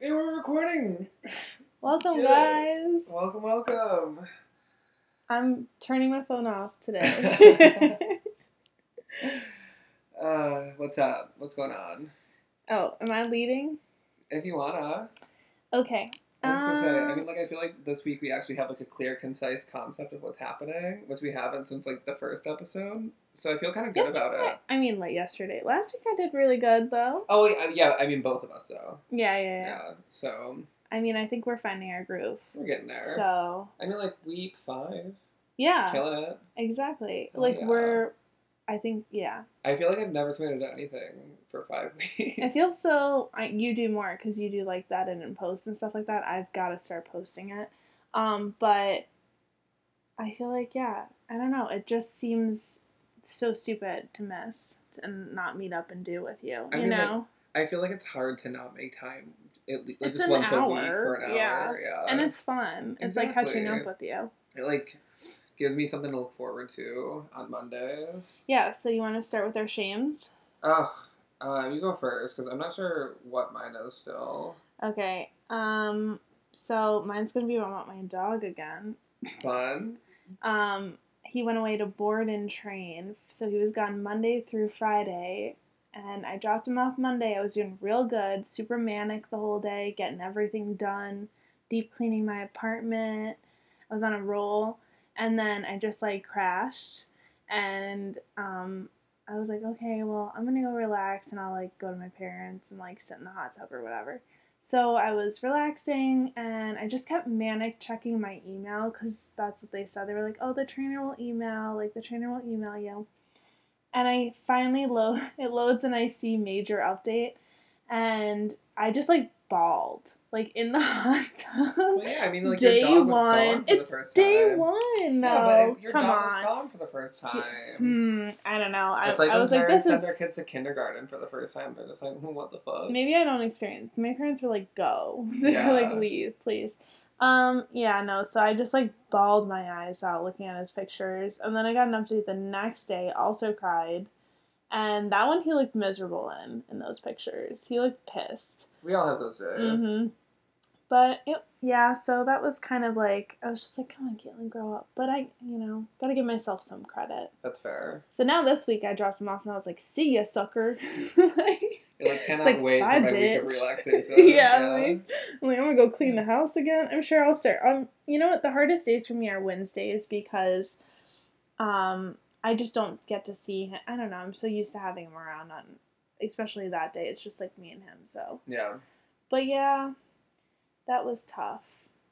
Hey, we're recording. Welcome, Get it. guys. Welcome, welcome. I'm turning my phone off today. Uh, what's up? What's going on? oh, am I leading? If you wanna, Okay. I was say. I Um, mean, like, I feel like this week we actually have like a clear, concise concept of what's happening, which we haven't since like the first episode. So I feel kind of good about it. I mean, like yesterday. Last week I did really good, though. Oh yeah. I mean, both of us though. Yeah, yeah, yeah. Yeah. So I mean, I think we're finding our groove. we're getting there. So, I mean, like week five, yeah, killing it. exactly. Oh, like, yeah. we're, I think, yeah. I feel like I've never committed to anything for five weeks. I feel so. I, you do more because you do like that and in posts and stuff like that. I've got to start posting it. Um, but I feel like yeah, I don't know. It just seems so stupid to miss and not meet up and do with you. I you mean, like, know, I feel like it's hard to not make time. At least, like It's just an once a week hour, for an yeah. hour. Yeah. and it's fun. It's like catching up with you. It like gives me something to look forward to on Mondays. Yeah. So you want to start with our shames? Ugh. Uh, you go first because I'm not sure what mine is still. Okay. Um. So mine's gonna be about my dog again. Fun. Um, he went away to board and train, so he was gone Monday through Friday. And I dropped him off Monday. I was doing real good, super manic the whole day, getting everything done, deep cleaning my apartment. I was on a roll, and then I just like crashed, and um, I was like, okay, well, I'm gonna go relax, and I'll like go to my parents and like sit in the hot tub or whatever. So I was relaxing and I just kept manic checking my email because that's what they said. They were like, oh, the trainer will email, like the trainer will email you. And I finally load it loads and I see major update and I just like bawled like in the hot tub. Well, yeah, I mean, like day your dog was one. gone for it's the first day time. one. No, Yeah, but your come dog on. was gone for the first time. Hmm, I don't know. I, It's like I when was like, this send is their kids to kindergarten for the first time. They're just like, hmm, what the fuck? Maybe I don't experience. My parents were like, "Go," they Yeah. were like, "Leave, please." Um, yeah, no. So I just like bawled my eyes out looking at his pictures, and then I got an update the next day. Also cried, and that one he looked miserable in in those pictures. He looked pissed. We all have those days. hmm But it, yeah, so that was kind of like I was just like, "Come on, Caitlin, grow up." But I, you know, gotta give myself some credit. That's fair. So now this week I dropped him off, and I was like, "See ya, sucker." I like, cannot like, wait for my week of relaxation. yeah, I'm like, I'm like, I'm gonna go clean the house again. I'm sure I'll start. Um, you know what? The hardest days for me are Wednesdays because, um, I just don't get to see him. I don't know. I'm so used to having him around on, especially that day. It's just like me and him. So, yeah, but yeah, that was tough.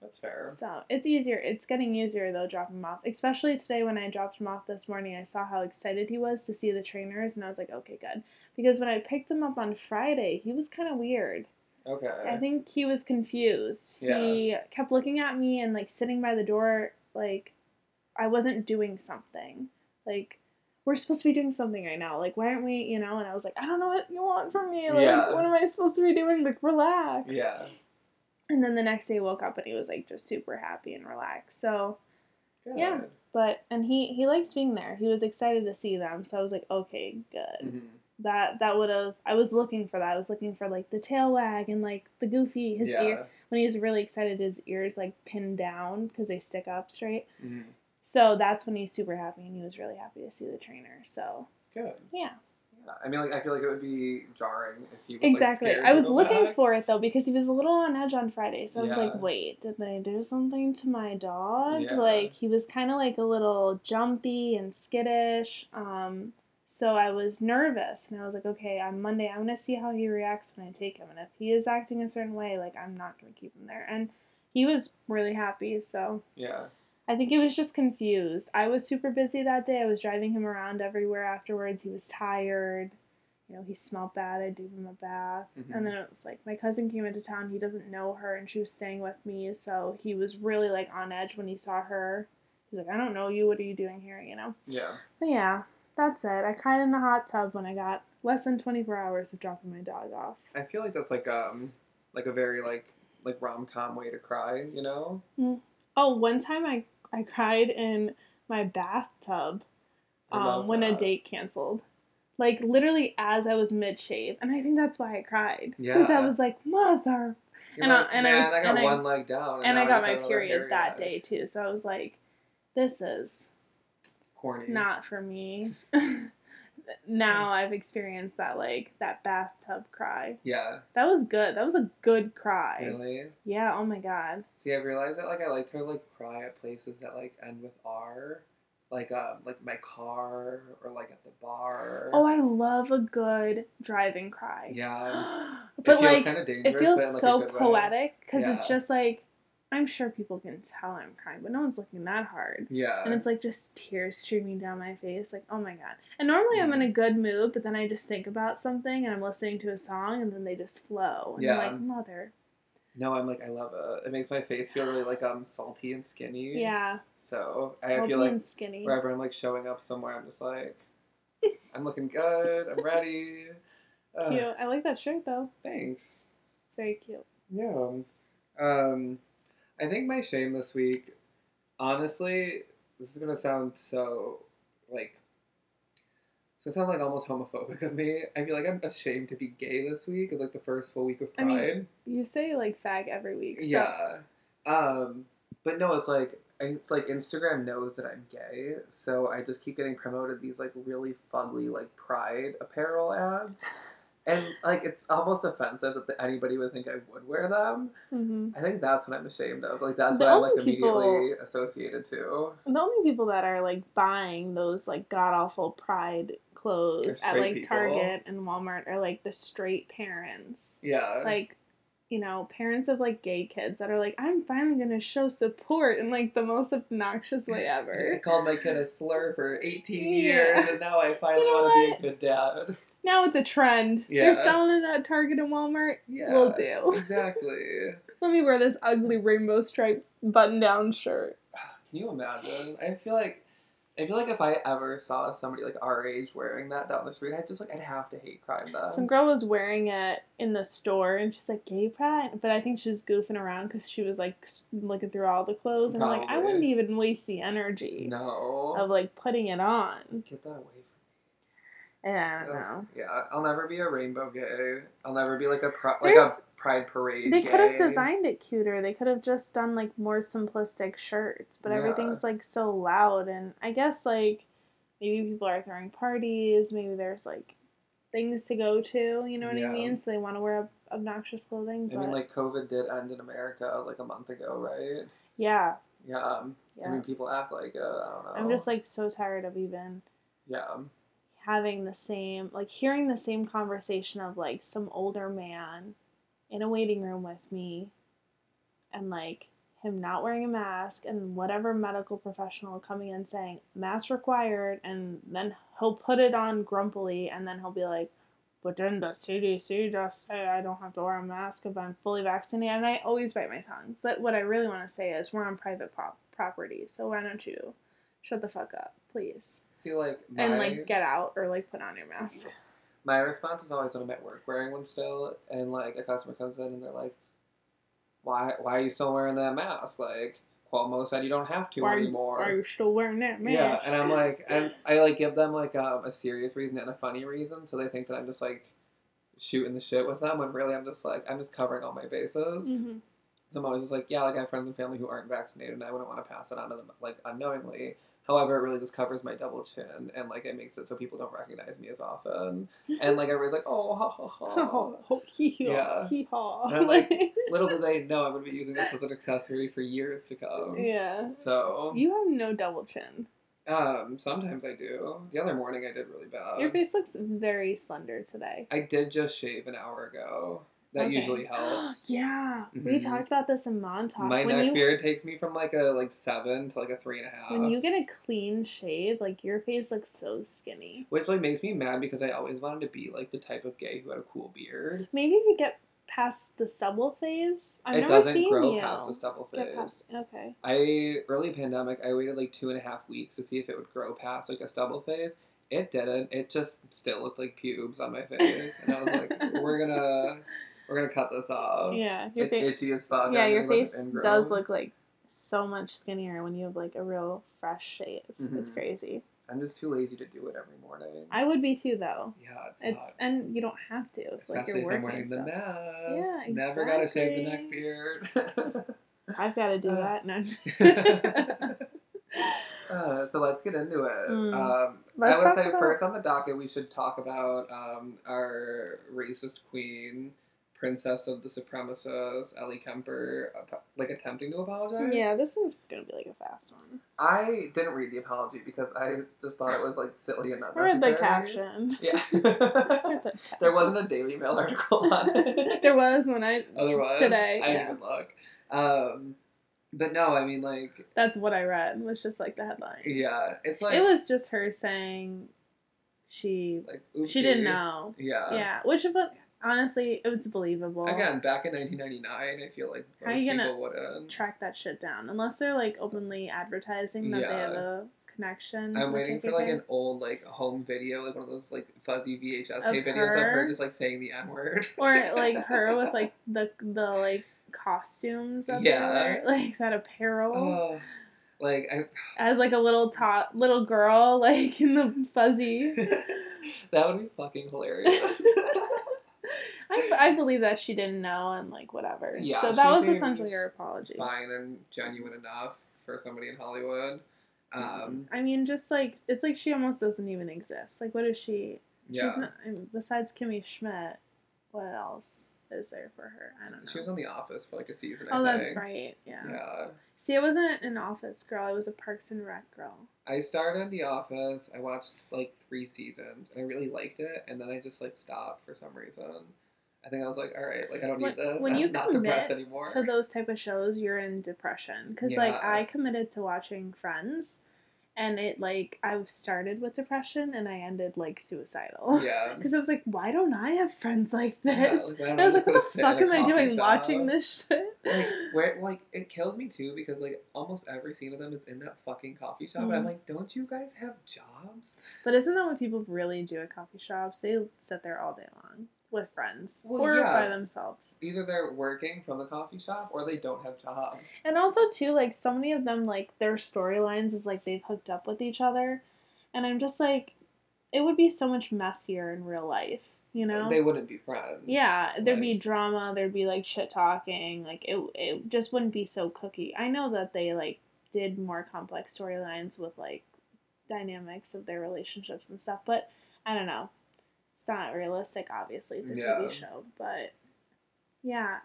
that's fair. So it's easier. It's getting easier though, dropping him off. Especially today when I dropped him off this morning, I saw how excited he was to see the trainers, and I was like, okay, good. Because when I picked him up on Friday, he was kind of weird. Okay. I think he was confused. Yeah. He kept looking at me and like sitting by the door, like I wasn't doing something. Like we're supposed to be doing something right now. Like why aren't we? You know? And I was like, I don't know what you want from me. Like Yeah. what am I supposed to be doing? Like relax. yeah. And then the next day, woke up and he was like just super happy and relaxed. So, Good. Yeah. but and he he likes being there. He was excited to see them. So I was like, okay, good. hmm That that would have. I was looking for that. I was looking for like the tail wag and like the goofy his yeah. ear when he's really excited. His ears like pinned down because they stick up straight. hmm So that's when he's super happy and he was really happy to see the trainer. So Good. Yeah. I mean, like, I feel like it would be jarring if he was exactly. Like, I was looking back. for it though because he was a little on edge on Friday. So I was like, wait, did they do something to my dog? Yeah. Like he was kind of like a little jumpy and skittish. Um, so I was nervous and I was like, okay, on Monday I'm gonna see how he reacts when I take him, and if he is acting a certain way, like I'm not gonna keep him there. And he was really happy. So Yeah. I think he was just confused. I was super busy that day. I was driving him around everywhere afterwards. He was tired. You know, he smelled bad. I gave him a bath. Mhm. And then it was like my cousin came into town. He doesn't know her and she was staying with me. So he was really like on edge when he saw her. He's like, I don't know you. What are you doing here? You know? Yeah. But yeah, that's it. I cried in the hot tub when I got less than 24 hours of dropping my dog off. I feel like that's like um like a very like like rom com way to cry. You know. Oh, one time I, I cried in my bathtub um, when a date canceled. Like literally as I was mid shave, and I think that's why I cried because I was like, "Mother," You're And I- and I was- I got and I- leg down, and I got my period that day too. So I was like, this is Corny. not for me. now I've experienced that like that bathtub cry. Yeah. That was good. That was a good cry. Really. Yeah, oh my god. See, I realized that like I like to like cry at places that like end with R, like um like my car or like at the bar. Oh, I love a good driving cry. Yeah. but it feels like kind of dangerous. it feels but in, like, a so poetic because it's just like I'm sure people can tell I'm crying, but no one's looking that hard. Yeah. And it's like just tears streaming down my face, like, oh my god. And normally I'm in a good mood, but then I just think about something and I'm listening to a song and then they just flow. And Yeah. I'm like, mother. no, I'm like I love it. It makes my face feel really like um salty and skinny. Yeah. So I salty feel like and skinny. wherever I'm like showing up somewhere, I'm just like, I'm looking good. I'm ready. Uh, Cute. I like that shirt though. Thanks. It's very cute. Yeah. Um, I think my shame this week, honestly, this is gonna sound so like. It's gonna sound like almost homophobic of me. I feel like I'm ashamed to be gay this week. It's like the first full week of I Pride. mean, You say like fag every week. So. yeah. Um, but no, it's like it's like Instagram knows that I'm gay, so I just keep getting promoted these like really fugly like Pride apparel ads. And like it's almost offensive that anybody would think I would wear them. hmm I think that's what I'm ashamed of. Like that's The what I'm like people- immediately associated to. The only people that are like buying those like god awful pride clothes at like people. Target and Walmart are like the straight parents. Yeah. Like, you know, parents of like gay kids that are like, I'm finally gonna show support in like the most obnoxious way ever. I called my kid a slur for 18 Yeah. years, and now I finally You know want to be a good dad. Now it's a trend. Yeah. They're selling it at Target and Walmart. Yeah. Will do. Exactly. Let me wear this ugly rainbow stripe button down shirt. Can you imagine? I feel like. I feel like if I ever saw somebody like our age wearing that down the street, I'd just like I'd have to hate crime them. Some girl was wearing it in the store and she's like, gay pride? But I think she was goofing around because she was like looking through all the clothes. And I'm like, I wouldn't even waste the energy no. of like putting it on. Get that away from And I don't me. know. Yeah, I'll never be a rainbow gay. I'll never be like a pri- like There's- a pride parade. They could have designed it cuter. They could have just done like more simplistic shirts, but Yeah. everything's like so loud. And I guess like maybe people are throwing parties. Maybe there's like things to go to. You know what Yeah. I mean? So they want to wear ob- obnoxious clothing. I mean, like COVID did end in America like a month ago, right? yeah, Yeah. um, yeah. I mean, people act like it. I don't know. I'm just like so tired of even yeah, having the same like hearing the same conversation of like some older man in a waiting room with me and like him not wearing a mask and whatever medical professional coming in saying mask required and then he'll put it on grumpily and then he'll be like but then the CDC just say I don't have to wear a mask if I'm fully vaccinated and I always bite my tongue but what I really want to say is we're on private prop- property so why don't you shut the fuck up please See, like my and like get out or like put on your mask. My response is always when I'm at work wearing one still, and like a customer comes in and they're like, "Why? Why are you still wearing that mask?" Like Cuomo said, you don't have to Why are, you, anymore. why are you still wearing that mask? Yeah, and I'm like, and I like give them like um, a serious reason and a funny reason, so they think that I'm just like shooting the shit with them when really I'm just like I'm just covering all my bases. Mhm. So I'm always just like, yeah, like I have friends and family who aren't vaccinated, and I wouldn't want to pass it on to them like unknowingly. However, it really just covers my double chin, and like it makes it so people don't recognize me as often. And like everybody's like, oh, ha ha ha. Oh, hee Yeah. hee haw. And I'm like, Little did they know I'm gonna be using this as an accessory for years to come. yeah. So, You have no double chin. um, sometimes I do. The other morning I did really bad. Your face looks very slender today. I did just shave an hour ago. That Okay. usually helps. yeah, we Mhm. talked about this in Montauk. My when neck you beard takes me from like a like seven to like a three and a half. when you get a clean shave, like your face looks so skinny. Which like makes me mad because I always wanted to be like the type of gay who had a cool beard. Maybe if you get past the stubble phase. I've it never doesn't seen grow you past the stubble phase. past. Okay. I early pandemic, I waited like two and a half weeks to see if it would grow past like a stubble phase. It didn't. It just still looked like pubes on my face, and I was like, "We're gonna, we're gonna cut this off." Yeah, your it's face. itchy as fuck. Yeah, your getting a bunch face does look like so much skinnier when you have like a real fresh shave. It's Mhm. crazy. I'm just too lazy to do it every morning. I would be too though. yeah, it sucks. It's and you don't have to. It's like you're if I'm working. wearing the mask. Yeah, Never gotta shave the neck beard. I've got to do Uh. that. No. uh, so let's get into it. Mm. Um, I would say about- first on the docket we should talk about um, our racist queen, princess of the supremacists, Ellie Kemper, like attempting to apologize. yeah, this one's gonna be like a fast one. I didn't read the apology because I just thought it was like silly and I read the caption. Yeah. The there wasn't a Daily Mail article on it. there was when I. Oh, there was Today, I yeah. didn't even look. Um, but no, I mean like That's what I read. Was just like the headline. yeah, it's like it was just her saying she like she didn't know. Yeah. Yeah, which but honestly, it's believable. Again, back in 1999, I feel like most people wouldn't. track that shit down unless they're like openly advertising that they have a connection. I'm waiting for like an old like home video, like one of those like fuzzy VHS Of tape videos of her her? just like saying the N word. or like her with like the the like costumes Yeah. they like that apparel oh, like I, as like a little tot little girl like in the fuzzy. that would be fucking hilarious. I, I believe that she didn't know and like whatever. Yeah, so that was essentially her apology. Fine and genuine enough for somebody in Hollywood. Um, I mean, just like it's like she almost doesn't even exist. Like, what is she? yeah, She's not. I mean, besides Kimmy Schmidt, what else is there for her? I don't know. she was on The Office for like a season. I oh, that's right. Yeah. Yeah. See, I wasn't an Office girl. I was a Parks and Rec girl. I started The Office. I watched like three seasons, and I really liked it. And then I just like stopped for some reason. I think I was like, all right, like I don't need this. when I'm you not commit depressed anymore. To those type of shows, you're in depression because like I committed to watching Friends, and it like I started with depression and I ended like suicidal. yeah. Because I was like, why don't I have friends like Yeah, this? like, why and don't I was like, what the fuck am I doing shop? watching this shit? Like where like it kills me too because like almost every scene of them is in that fucking coffee shop and I'm Mhm. like, don't you guys have jobs? But isn't that what people really do at coffee shops? They sit there all day long with friends Well, or yeah. by themselves. Either they're working from the coffee shop or they don't have jobs. And also too, like so many of them, like their storylines is like they've hooked up with each other, and I'm just like, it would be so much messier in real life, you know? They wouldn't be friends. yeah, there'd Like- be drama. There'd be like shit talking. Like it, it just wouldn't be so cookie. I know that they like did more complex storylines with like dynamics of their relationships and stuff, but I don't know. It's not realistic, obviously. It's a Yeah. TV show, but yeah,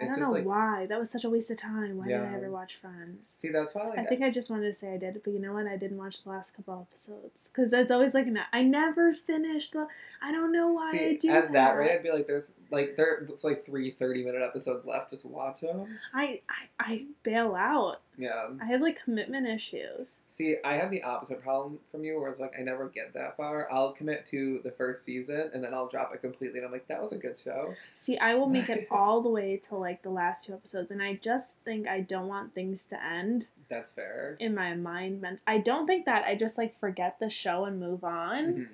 I It's don't know like- why. That was such a waste of time. Why did I ever watch Friends? See, that's why like I think I just wanted to say I did, but you know what? I didn't watch the last couple episodes because that's always like an. I never finished the. I don't know why I See, do at that that. rate, I'd be like, there's like there's like three 30 minute episodes left. Just watch them. I, I I bail out. Yeah. I have like commitment issues. See, I have the opposite problem from you, where it's like I never get that far. I'll commit to the first season and then I'll drop it completely, and I'm like, that was a good show. See, I will make it all the way to like the last two episodes, and I just think I don't want things to end That's fair. in my mind. Meant I don't think that I just like forget the show and move on. Mhm.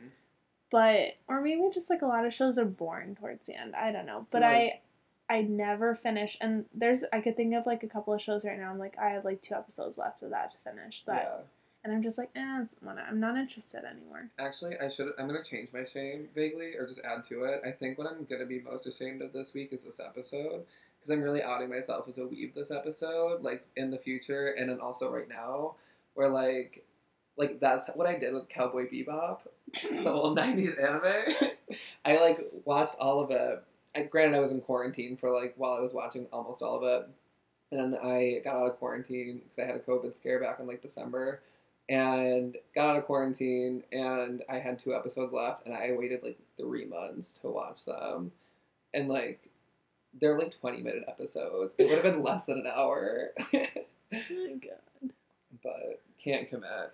but or maybe just like a lot of shows are boring towards the end. I don't know, So, but like- I I never finish. And there's I could think of like a couple of shows right now. I'm like I have like two episodes left of that to finish. That Yeah. and I'm just like eh, I'm not interested anymore. Actually, I should. I'm gonna change my shame vaguely, or just add to it. I think what I'm gonna be most ashamed of this week is this episode, because I'm really outing myself as a weeb this episode, like in the future, and then also right now, where like, like that's what I did with Cowboy Bebop, the whole '90s anime. I like watched all of it. I, granted, I was in quarantine for like while I was watching almost all of it, and then I got out of quarantine because I had a COVID scare back in like December and got out of quarantine and I had two episodes left and I waited like three months to watch them. And like they're like twenty minute episodes. It would have been less than an hour. Oh my god, but can't commit.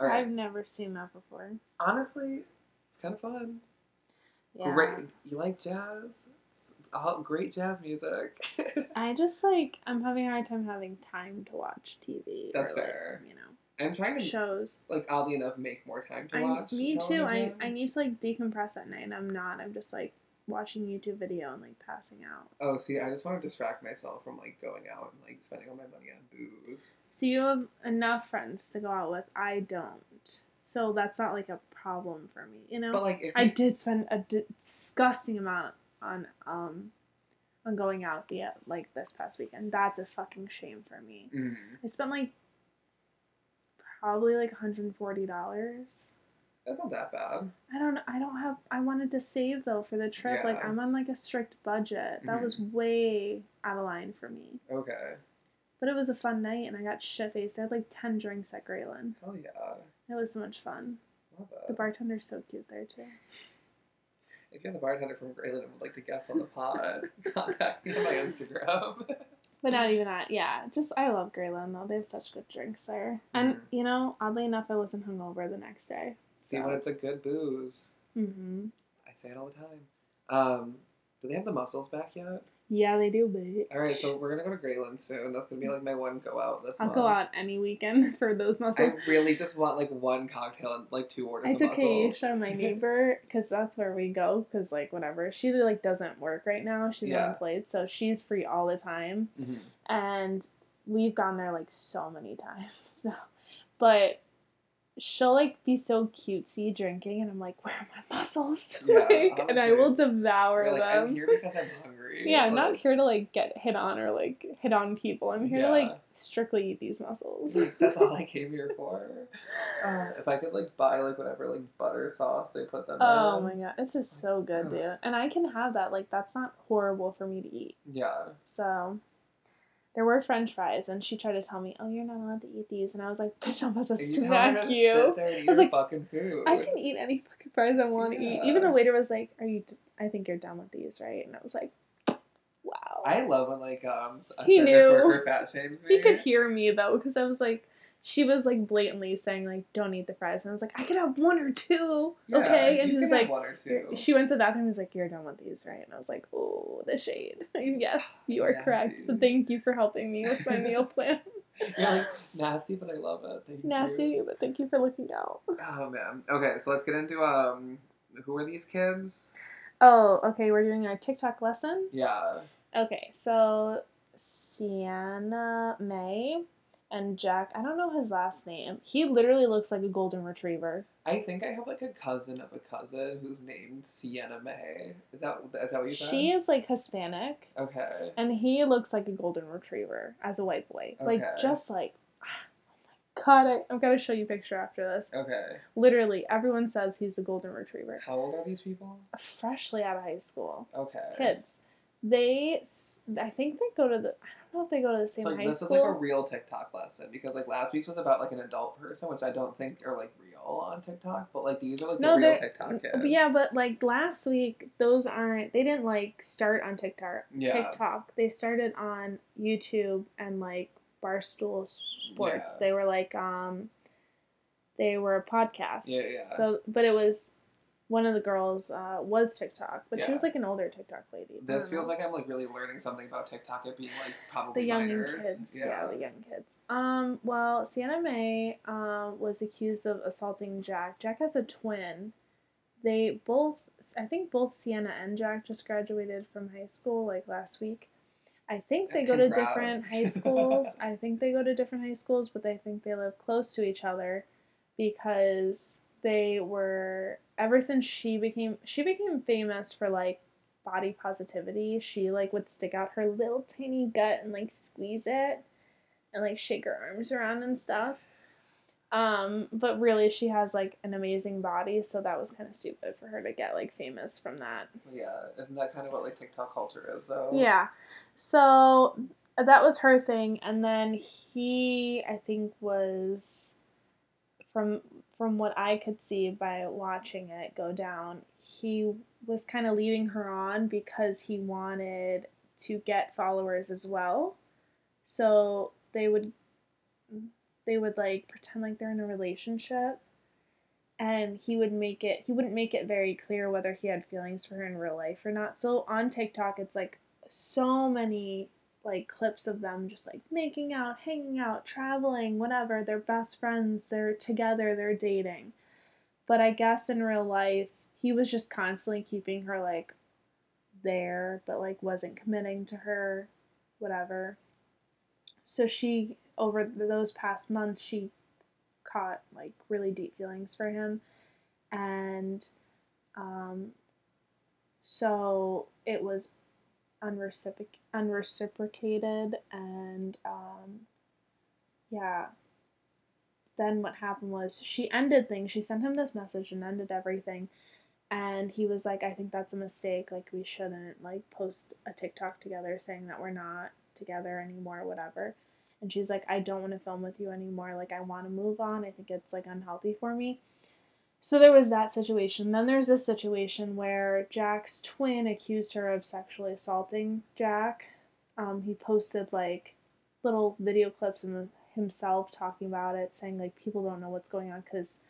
I've never seen that before. Honestly, it's kinda fun. Yeah, Great you like jazz? It's all great jazz music. I just like I'm having a hard time having time to watch TV. That's or, like, fair. You know, I'm trying to shows. like oddly enough make more time to I watch. me too. I. I need to like decompress at night. and I'm not. I'm just like watching YouTube video and like passing out. Oh, see, I just want to distract myself from like going out and like spending all my money on booze. So you have enough friends to go out with. I don't. So that's not like a problem for me, you know. But like, if I you- did spend a disgusting amount on um on going out the like this past weekend. That's a fucking shame for me. Mhm. I spent like probably like $140. that's not that bad. I don't I don't have I wanted to save though for the trip. Like I'm on like a strict budget. That was way out of line for me. Okay. But it was a fun night and I got shit faced. I had like 10 drinks at Grayland. Hell yeah. It was so much fun. Love The bartender's so cute there too. If you're the bartender from Grayland and would like to guest on the pod, contact me on my Instagram. But not even that. Yeah, just I love Grayland though. They have such good drinks there. And Mhm. you know, oddly enough, I wasn't hungover the next day. See when it's a good booze. Mm-hmm. I say it all the time. Um, do they have the mussels back yet? Yeah, they do, but All right, so we're gonna go to Grayland soon. That's gonna be like my one go out this I'll month. go out any weekend for those mussels. I really just want like one cocktail and like two orders It's of okay. You show my neighbor because that's where we go. Because like whatever, she like doesn't work right now. She's Yeah. unemployed, so she's free all the time. Mhm. and we've gone there like so many times so but she'll like be so cutesy drinking and i'm like where are my mussels Yeah, like, and i will devour You're like, them I'm here because I'm hungry. yeah i'm not here to like get hit on or like hit on people i'm here to like strictly eat these mussels like, that's all I came here for. Uh, if I could like buy like whatever like butter sauce they put them in. oh in. my god it's just so good dude and i can have that like that's not horrible for me to eat Yeah. so there were french fries and she tried to tell me oh you're not allowed to eat these and i was like bitch i'm about to you smack you sit there and eat I was like, fucking food. I can eat any fucking fries I want to eat. Even the waiter was like, "Are you? D- I think you're done with these, right?" And I was like, "Wow." I love when like um a He service knew. worker fat shames me. he could hear me though, because I was like, she was like blatantly saying like, "Don't eat the fries," and I was like, "I could have one or two, Yeah, okay?" And he was like, one or 2 she went to the bathroom. He was like, "You're done with these, right?" And I was like, "Oh, the shade." yes, you are correct. But thank you for helping me with my meal plan. You're like nasty, but I love it. Thank Nasty, you. but thank you for looking out. Oh man. Okay, so let's get into um, who are these kids? Oh, okay. We're doing our TikTok lesson. Yeah. Okay, so Sienna Mae and Jack, I don't know his last name. He literally looks like a golden retriever. I think I have like a cousin of a cousin who's named Sienna May. Is that is that what you said? She is like Hispanic, Okay. and he looks like a golden retriever as a white boy. Okay. Like, just like, oh my god, I, I'm gonna show you a picture after this. Okay. Literally, everyone says he's a golden retriever. How old are these people? Freshly out of high school. Okay. Kids. They, I think they go to the, I don't know if they go to the same So high this is like a real TikTok lesson because like last week's was about like an adult person, which I don't think are like real on TikTok, but like these are like the real TikTok kids. Yeah, but like last week, those aren't. They didn't like start on TikTok. Yeah. TikTok. They started on YouTube and like Barstool Sports. Yeah. They were like um, they were a podcast. Yeah, yeah. So, but it was one of the girls uh, was TikTok, but she was like an older TikTok lady. This feels know. like I'm like really learning something about TikTok. It being like probably the young minors. kids. Yeah. the young kids. Um, well, Sienna Mae um, was accused of assaulting Jack. Jack has a twin. They both, I think both Sienna and Jack just graduated from high school like last week. I think they go to different high schools. I think they go to different high schools, but I think they live close to each other because they were ever since she became she became famous for like body positivity. She like would stick out her little tiny gut and like squeeze it and like shake her arms around and stuff. Um, but really she has like an amazing body, so that was kind of stupid for her to get like famous from that. Yeah, isn't that kind of what like TikTok culture is though? Yeah. So that was her thing and then he I think was from from what I could see by watching it go down, he was kind of leading her on because he wanted to get followers as well. So they would they would like pretend like they're in a relationship and he would make it he wouldn't make it very clear whether he had feelings for her in real life or not. So on TikTok it's like so many like clips of them just like making out, hanging out, traveling, whatever. They're best friends, they're together, they're dating. But I guess in real life, he was just constantly keeping her like there, but like wasn't committing to her, whatever. So she, over those past months, she caught like really deep feelings for him, and um, so it was unreciproc- unreciprocated, and um, yeah. Then what happened was she ended things. She sent him this message and ended everything. And he was like i think that's a mistake. Like we shouldn't like post a tiktok together saying that we're not together anymore whatever. And she's like i don't want to film with you anymore. Like i want to move on. I think it's like unhealthy for me so there was that situation then there's this situation where jack's twin accused her of sexually assaulting jack um, he posted like little video clips of himself talking about it saying like people don't know what's going on because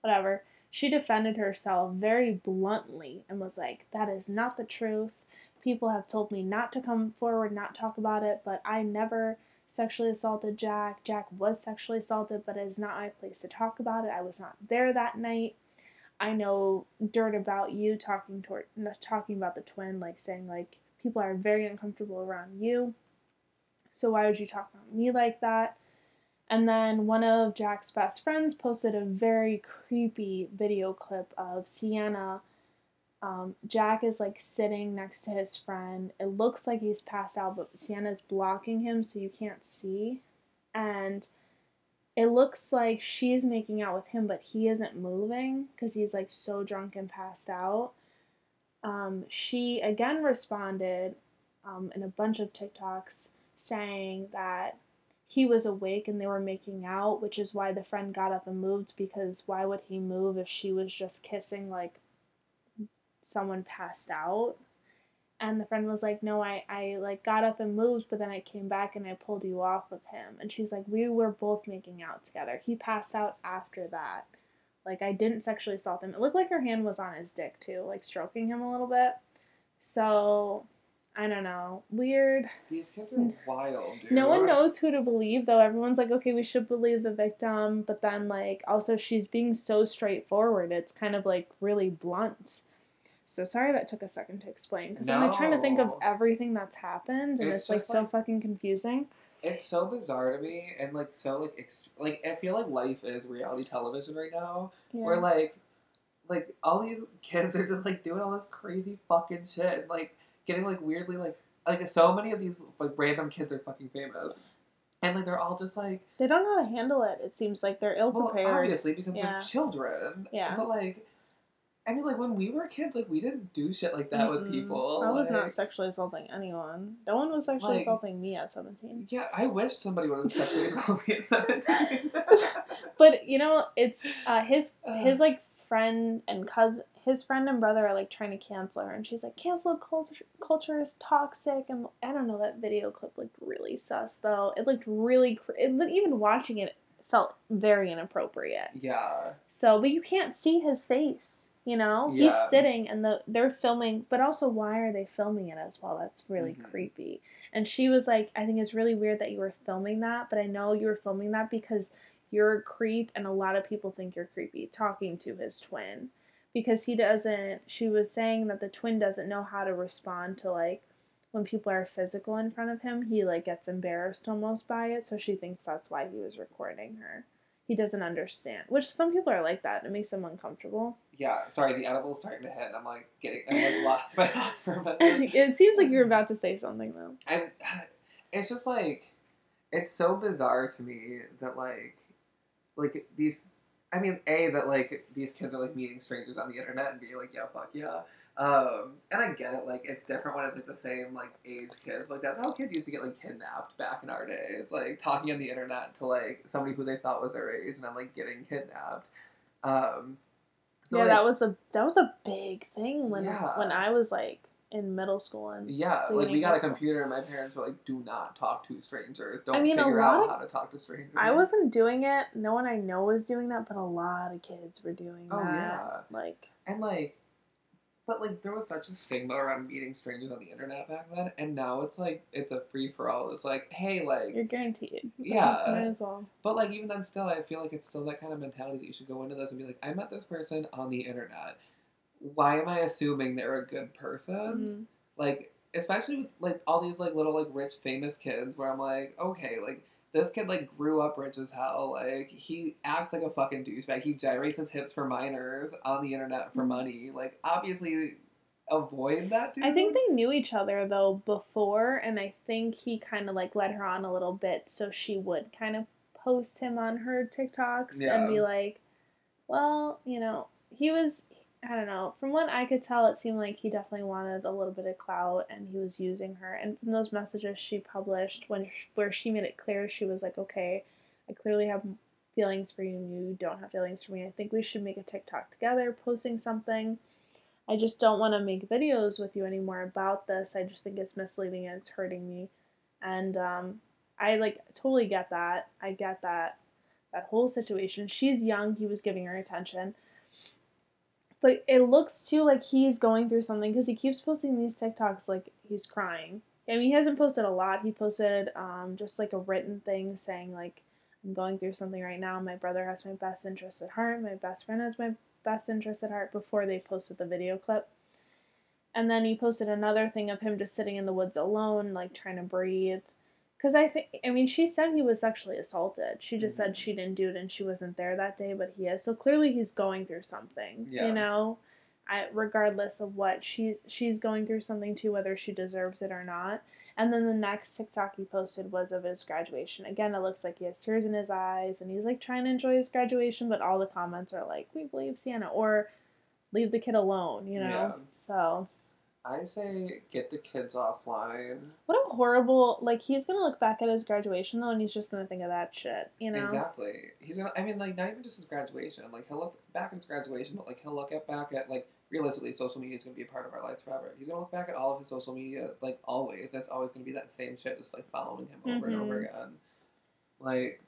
whatever she defended herself very bluntly and was like, That is not the truth. People have told me not to come forward, not talk about it, but I never sexually assaulted Jack. Jack was sexually assaulted, but it is not my place to talk about it. I was not there that night. I know dirt about you talking toward talking about the twin, like saying like people are very uncomfortable around you. So why would you talk about me like that? And then one of Jack's best friends posted a very creepy video clip of Sienna. Um, Jack is like sitting next to his friend. It looks like he's passed out, but Sienna's blocking him so you can't see. And it looks like she's making out with him, but he isn't moving because he's like so drunk and passed out. Um, she again responded um, in a bunch of TikToks saying that he was awake and they were making out, which is why the friend got up and moved because why would he move if she was just kissing like someone passed out? And the friend was like, "No, I I like got up and moved, but then I came back and I pulled you off of him." And she's like, "We were both making out together. He passed out after that. Like I didn't sexually assault him. It looked like her hand was on his dick too, like stroking him a little bit." So I don't know. Weird. These kids are wild, dude. No one knows who to believe though. Everyone's like, okay, we should believe the victim, but then like also she's being so straightforward. It's kind of like really blunt. So sorry that took a second to explain because I'm like trying to think of everything that's happened and It's it's, like so like- fucking confusing. It's so bizarre to me, and like so like ext- like I feel like life is reality television right now, Yeah. where like like all these kids are just like doing all this crazy fucking shit, and, like getting like weirdly like like so many of these like random kids are fucking famous, and like they're all just like they don't know how to handle it. It seems like they're ill prepared. well obviously because Yeah. they're children, Yeah. but like. I mean, like when we were kids, like we didn't do shit like that with Mm-mm. people. I was not sexually assaulting anyone. No one was sexually Like- assaulting me at seventeen. Yeah, I wish somebody would have sexually assaulted me at seventeen. But you know, it's uh, his his like friend and cousin, his friend and brother are like trying to cancel her, and she's like, "Cancel culture, culture is toxic." And I don't know, that video clip looked really sus though. It looked really, cr- it, even watching it felt very inappropriate. yeah. So, but you can't see his face. You know, Yeah. he's sitting and the they're filming, but also why are they filming it as well? That's really Mhm. creepy. And she was like, I think it's really weird that you were filming that, but I know you were filming that because you're a creep and a lot of people think you're creepy talking to his twin because he doesn't she was saying that the twin doesn't know how to respond to like when people are physical in front of him he like gets embarrassed almost by it so she thinks that's why he was recording her he doesn't understand which some people are like that it makes them uncomfortable Yeah, sorry, the edible's starting to hit. and I'm like getting, I'm like lost my thoughts for a minute. it seems like you're about to say something though And it's just like, it's so bizarre to me that like, like these, I mean, a that like these kids are like meeting strangers on the internet and being like, yeah, fuck yeah. Um, and I get it, like it's different when it's like the same like age kids. Like that's how kids used to get like kidnapped back in our days, like talking on the internet to like somebody who they thought was their age and then like getting kidnapped. Um, so, yeah like, that was a that was a big thing when Yeah. when i was like in middle school and Yeah, like we got a computer, and my parents were like, "Do not talk to strangers. Don't I mean, figure out of- how to talk to strangers." I wasn't doing it. No one I know was doing that, but a lot of kids were doing Oh, that. yeah. Like, and like, but like there was such a stigma around meeting strangers on the internet back then, and now it's like it's a free for all. It's like, hey, like, you're guaranteed. Yeah. Might as well. but like even then, still, I feel like it's still that kind of mentality that you should go into this and be like, I met this person on the internet. Why am I assuming they're a good person? Mhm. like especially with like all these like little like rich famous kids where i'm like okay like this kid like grew up rich as hell. Like he acts like a fucking douchebag. He gyrates his hips for minors on the internet for Mhm. money. Like obviously, avoid that dude. I think they knew each other though before, and I think he kind of like led her on a little bit so she would kind of post him on her TikToks Yeah. and be like, well, you know, he was. I don't know. From what I could tell, it seemed like he definitely wanted a little bit of clout, and he was using her. And from those messages she published, when where she made it clear, she was like, "Okay, I clearly have feelings for you, and you don't have feelings for me. I think we should make a TikTok together, posting something." I just don't want to make videos with you anymore about this. I just think it's misleading and it's hurting me. And um, I like totally get that. I get that that whole situation. She's young. He was giving her attention. But it looks too like he's going through something because he keeps posting these TikToks like he's crying. I mean, he hasn't posted a lot. He posted um, just like a written thing saying like, "I'm going through something right now. My brother has my best interest at heart. My best friend has my best interest at heart." Before they posted the video clip, and then he posted another thing of him just sitting in the woods alone, like trying to breathe. Because I think, I mean, she said he was sexually assaulted. She just said Mhm. she didn't do it and she wasn't there that day, but he is. So clearly he's going through something. Yeah. You know, I, regardless of what she's she's going through something too, whether she deserves it or not. And then the next TikTok he posted was of his graduation. Again, it looks like he has tears in his eyes and he's like trying to enjoy his graduation, but all the comments are like, "We believe Sienna," or "Leave the kid alone," you know. Yeah. So I say get the kids offline. what a horrible like he's gonna look back at his graduation though, and he's just gonna think of that shit, you know. Exactly. He's gonna. I mean, like not even just his graduation. Like he'll look back at his graduation, but like he'll look at back at like realistically, social media is gonna be a part of our lives forever. He's gonna look back at all of his social media like always. That's always gonna be that same shit, just like following him over and over Mhm. again. Like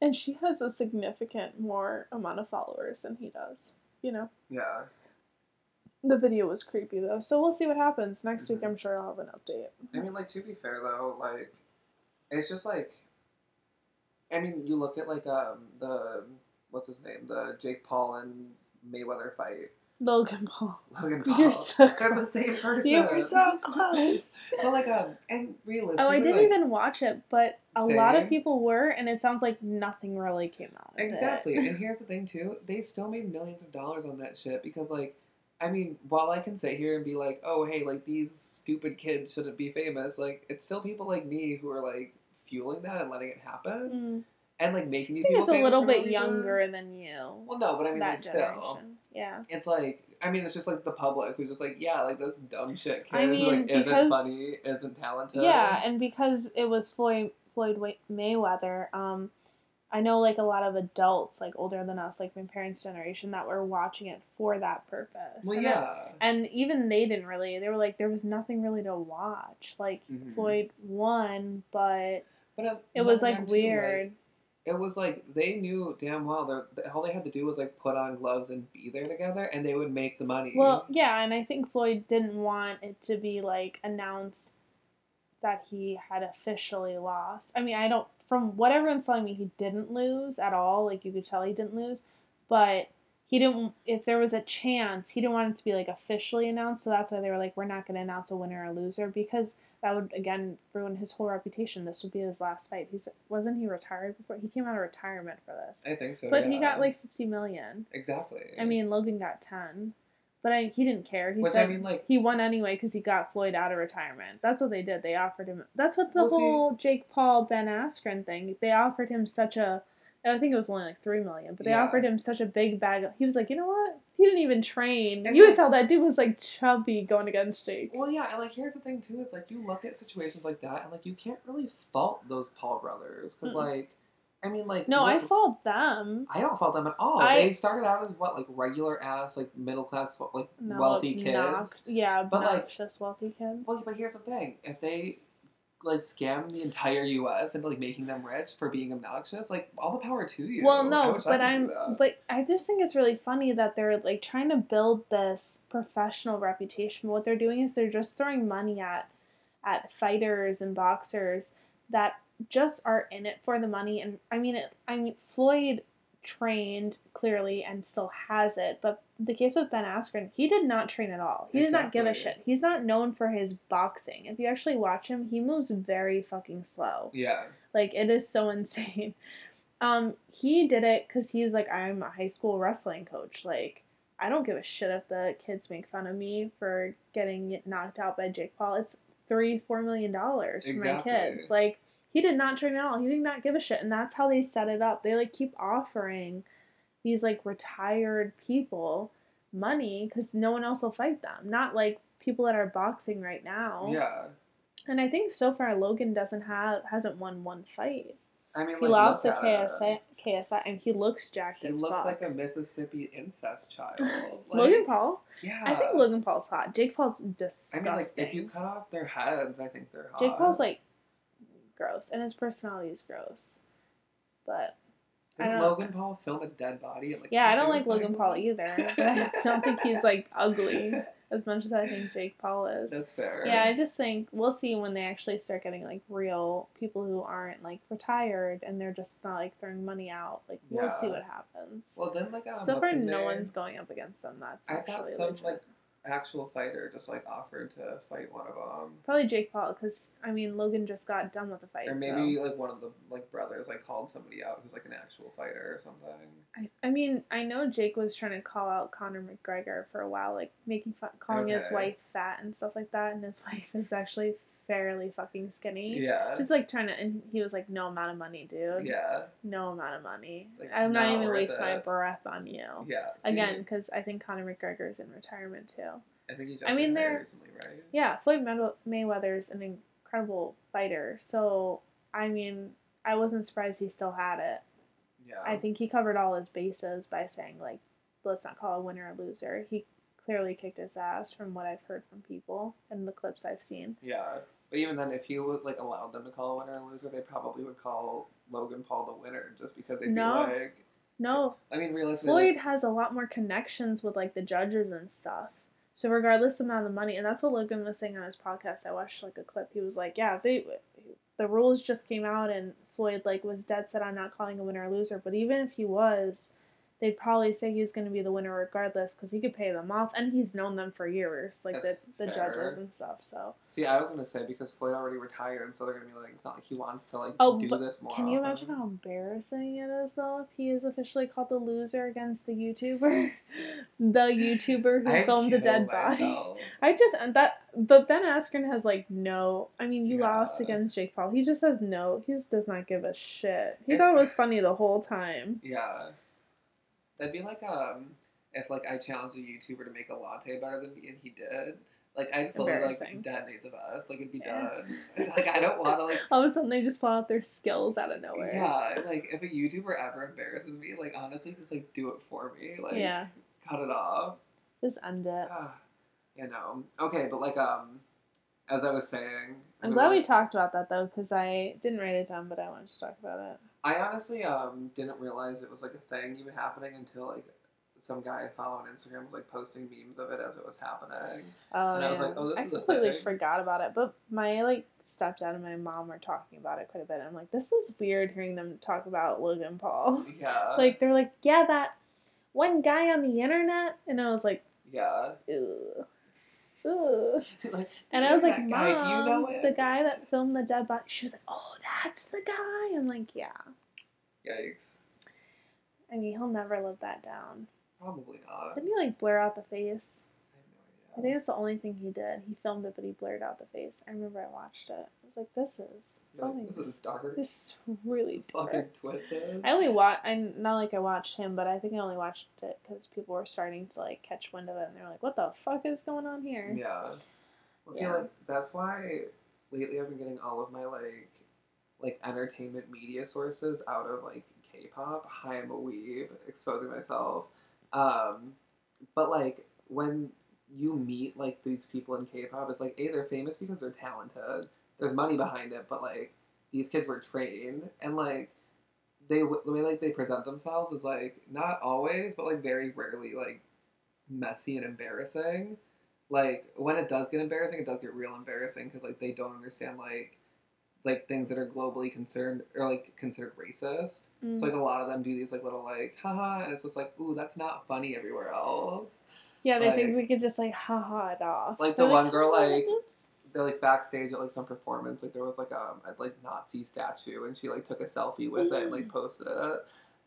And she has a significant more amount of followers than he does. You know. yeah, The video was creepy though, so we'll see what happens next week. Mhm. I'm sure I'll have an update. I mean, like to be fair though, like it's just like, I mean, you look at like um the what's his name, the Jake Paul and Mayweather fight. Logan Paul. Logan Paul. You're so They're the close. same person. You were so close. but like um and realistically, Oh, I didn't like, even watch it, but a lot of people were, and it sounds like nothing really came out. Of Exactly. And here's the thing too, they still made millions of dollars on that shit because like I mean, while I can sit here and be like, "Oh, hey, like these stupid kids shouldn't be famous," like it's still people like me who are like fueling that and letting it happen Mm. and like making I these think people it's a little no bit younger than you. Well, no, but I mean, that like still. Yeah. it's like I mean, it's just like the public who's just like, yeah, like this dumb shit kid I mean, like isn't because- funny, isn't talented. Yeah, and because it was Floyd Floyd Mayweather, um, I know like a lot of adults, like older than us, like my parents' generation, that were watching it for that purpose. Well, And yeah. and even they didn't really. They were like, there was nothing really to watch. Like Mhm. Floyd won, but But uh, it was like too, weird. it was like they knew damn well that all they had to do was like put on gloves and be there together, and they would make the money. Well, yeah, and I think Floyd didn't want it to be like announced that he had officially lost. I mean, I don't from what everyone's telling me he didn't lose at all, like you could tell he didn't lose, but he didn't if there was a chance, he didn't want it to be like officially announced, so that's why they were like we're not going to announce a winner or loser because that would again ruin his whole reputation. This would be his last fight. He's wasn't he retired before? He came out of retirement for this. I think so. But he got like 50 million. exactly. I mean, Logan got 10. But I, he didn't care. He Which, I said mean, like- he won anyway because he got Floyd out of retirement. That's what they did. They offered him. That's what the Well, see- whole Jake Paul Ben Askren thing. They offered him such a. I think it was only like three million, but they Yeah. offered him such a big bag. Of, he was like, you know what? He didn't even train. And you like- would tell that dude was like chubby going against Jake. Well, yeah, and like here's the thing too. It's like you look at situations like that, and like you can't really fault those Paul brothers because, like, I mean, like No, I fault them. I don't fault them at all. I- they started out as what, like regular ass, like middle class, like No, wealthy kids. obnox- yeah, But, like- obnoxious wealthy kids. Well, but here's the thing: if they like scam the entire U.S. into like making them rich for being obnoxious, like all the power to you. Well, no, but I'm, but I just think it's really funny that they're like trying to build this professional reputation. What they're doing is they're just throwing money at, at fighters and boxers that just are in it for the money. And I mean, it, I mean, Floyd trained clearly and still has it. But the case with Ben Askren, he did not train at all. He did not give a shit. He's not known for his boxing. If you actually watch him, he moves very fucking slow. Yeah. Like it is so insane. Um, he did it because he was like, I'm a high school wrestling coach. Like, I don't give a shit if the kids make fun of me for getting knocked out by Jake Paul. It's three, four million dollars for my kids. Like, he did not train at all. He did not give a shit, and that's how they set it up. They like keep offering these like retired people money because no one else will fight them. Not like people that are boxing right now. Yeah. And I think so far Logan doesn't have hasn't won one fight. I mean, He like, lost the KSI. KSI, and he looks jacked He looks fuck. like a Mississippi incest child. Like, Logan Paul. Yeah. I think Logan Paul's hot. Jake Paul's disgusting. I mean, like, if you cut off their heads, I think they're hot. Jake Paul's like gross, and his personality is gross. But I Did Logan Paul film a dead body? Like, yeah, I don't like Logan Paul either. I don't think he's like ugly as much as I think Jake Paul is. That's fair. Yeah, I just think we'll see when they actually start getting like real people who aren't like retired and they're just not like throwing money out. Like we'll see what happens. Well, then like um, so far, no name? one's going up against them. That's I thought actually some legit. like actual fighter just like offered to fight one of them, Probably Jake Paul, because I mean Logan just got done with the fight. or maybe so. like one of the like brothers like called somebody out who's like an actual fighter or something. I, I mean I know Jake was trying to call out Conor McGregor for a while, like making fun, calling his wife fat and stuff like that, and his wife is actually fairly fucking skinny. Yeah. Just like trying to, and he was like, "No amount of money, dude. yeah. No amount of money. Like, I'm not not even waste my breath on you." Yeah. see, Again, because I think Conor McGregor is in retirement too. I think he just I mean, they're- recently, right? Yeah, Floyd May- Mayweather's an incredible fighter. So, I mean, I wasn't surprised he still had it. Yeah. I think he covered all his bases by saying, like, let's not call a winner a loser. He clearly kicked his ass from what I've heard from people and the clips I've seen. Yeah. But even then, if he was like allowed them to call a winner and loser, they probably would call Logan Paul the winner just because they'd No. be like, No, I mean, realistically, Floyd like, has a lot more connections with, like, the judges and stuff. So, regardless of the amount of money, and that's what Logan was saying on his podcast. I watched, like, a clip. He was like, yeah, they. The rules just came out, and Floyd like was dead set on not calling a winner or loser. But even if he was, they'd probably say he's going to be the winner regardless because he could pay them off, and he's known them for years, like That's the the fair. judges and stuff. So see, I was gonna say because Floyd already retired, so they're gonna be like, it's not like he wants to like Oh, do this more. can you often. imagine how embarrassing it is though if he is officially called the loser against the YouTuber, the YouTuber who I'd filmed the dead body? I just and that, but Ben Askren has like no. I mean, you Yeah. lost against Jake Paul. He just says no. He just does not give a shit. He It- thought it was funny the whole time. Yeah. That'd be like um if like I challenged a YouTuber to make a latte better than me and he did. Like I'd fully like detonate the bus. Like it'd be Yeah. done. like I don't wanna like All of a sudden, they just pull out their skills out of nowhere. Yeah, like if a YouTuber ever embarrasses me, like honestly just like do it for me. Like yeah. cut it off. Just end it. Ah, you know. Okay, but like um as I was saying I'm glad we talked about that though, because I didn't write it down, but I wanted to talk about it. I honestly um didn't realize it was like a thing even happening until like some guy I follow on Instagram was like posting memes of it as it was happening. Oh, And I was yeah. like, oh, this I is a completely thing. forgot about it. But my like stepdad and my mom were talking about it quite a bit. I'm like, this is weird hearing them talk about Logan Paul. Yeah. like they're like, yeah, that one guy on the internet, and I was like, yeah. ugh, ugh. like, And I was like, mom, guy? You know the guy that filmed the dead body. She was like, oh, that's the guy. I'm like, yeah. Yikes. I mean, he'll never live that down. Probably not. Didn't he like blur out the face? I have I no think that's the only thing he did. He filmed it, but he blurred out the face. I remember I watched it. I was like, this is like, this is dark. This is really This is fucking twisted. I only watch. I not like I watched him, but I think I only watched it because people were starting to like catch wind of it, and they're like, "What the fuck is going on here?" Yeah. Well, see, Yeah. like that's why lately I've been getting all of my like, like entertainment media sources out of like K-pop. Hi, I'm a weeb, exposing myself. Um, but like when you meet like these people in K-pop, it's like a they're famous because they're talented. There's money behind it, but like these kids were trained and like they the way like they present themselves is like not always, but like very rarely like messy and embarrassing like when it does get embarrassing, it does get real embarrassing because like they don't understand like like things that are globally concerned or like considered racist. Mm. So like a lot of them do these like little like haha, and it's just like ooh, that's not funny everywhere else. Yeah, they think we could just like haha it off. Like They're the one girl, "Oh, like- oops." They're like backstage at like some performance, like there was like um, a like Nazi statue, and she like took a selfie with it and like posted it,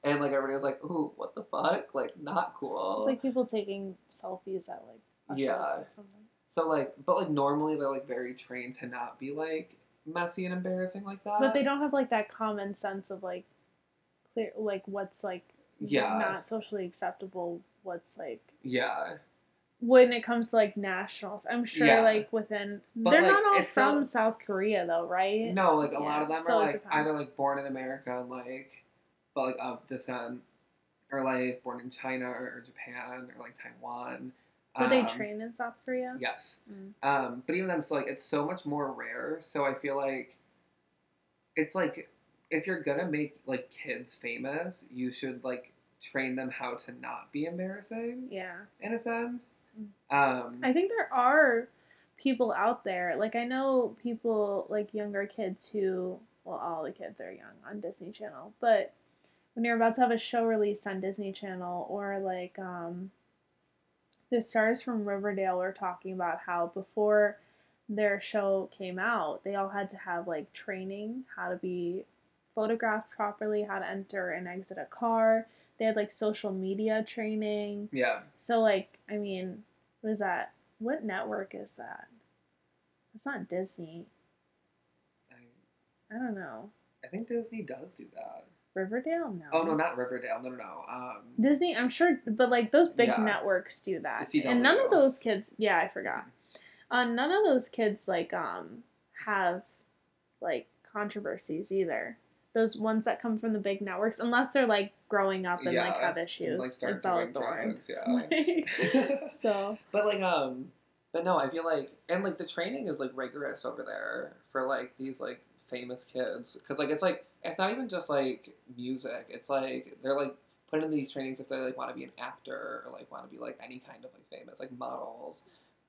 and like everybody was like, ooh, what the fuck, like not cool. It's like people taking selfies at like Yeah. or something. So like, but like normally they're like very trained to not be like messy and embarrassing like that. But they don't have like that common sense of like clear like what's like Yeah. not socially acceptable, what's like Yeah, when it comes to like nationals. I'm sure Yeah. like within But, they're like, not all from South Korea though, right? no, like a Yeah, lot of them so are like either like born in America like, but like of descent, or like born in China or, or Japan or like Taiwan. Were they Um, trained in South Korea? Yes. Mm. Um, but even then, so like it's so much more rare. So I feel like it's like if you're gonna make like kids famous, you should like train them how to not be embarrassing Yeah. in a sense. Um, I think there are people out there. Like I know people like younger kids who well all the kids are young on Disney Channel, but when you're about to have a show released on Disney Channel or like um the stars from Riverdale were talking about how before their show came out, they all had to have like training how to be photographed properly, how to enter and exit a car. They had like social media training. yeah, So like, I mean, what is that? What network is that? It's not Disney. I, I don't know. I think Disney does do that. Riverdale? No. Oh no, not Riverdale. No, no, no. Um, Disney, I'm sure, but like those big Yeah. networks do that, and none of those kids. Yeah, I forgot. Uh, none of those kids like um have like controversies either. Those ones that come from the big networks, unless they're like growing up and like Yeah, have and, issues, like start like Bella. Yeah. so But like um but no, I feel like and like the training is like rigorous over there for like these like famous kids cuz like it's like it's not even just like music. It's like they're like put in these trainings if they like want to be an actor or like want to be like any kind of like famous like models.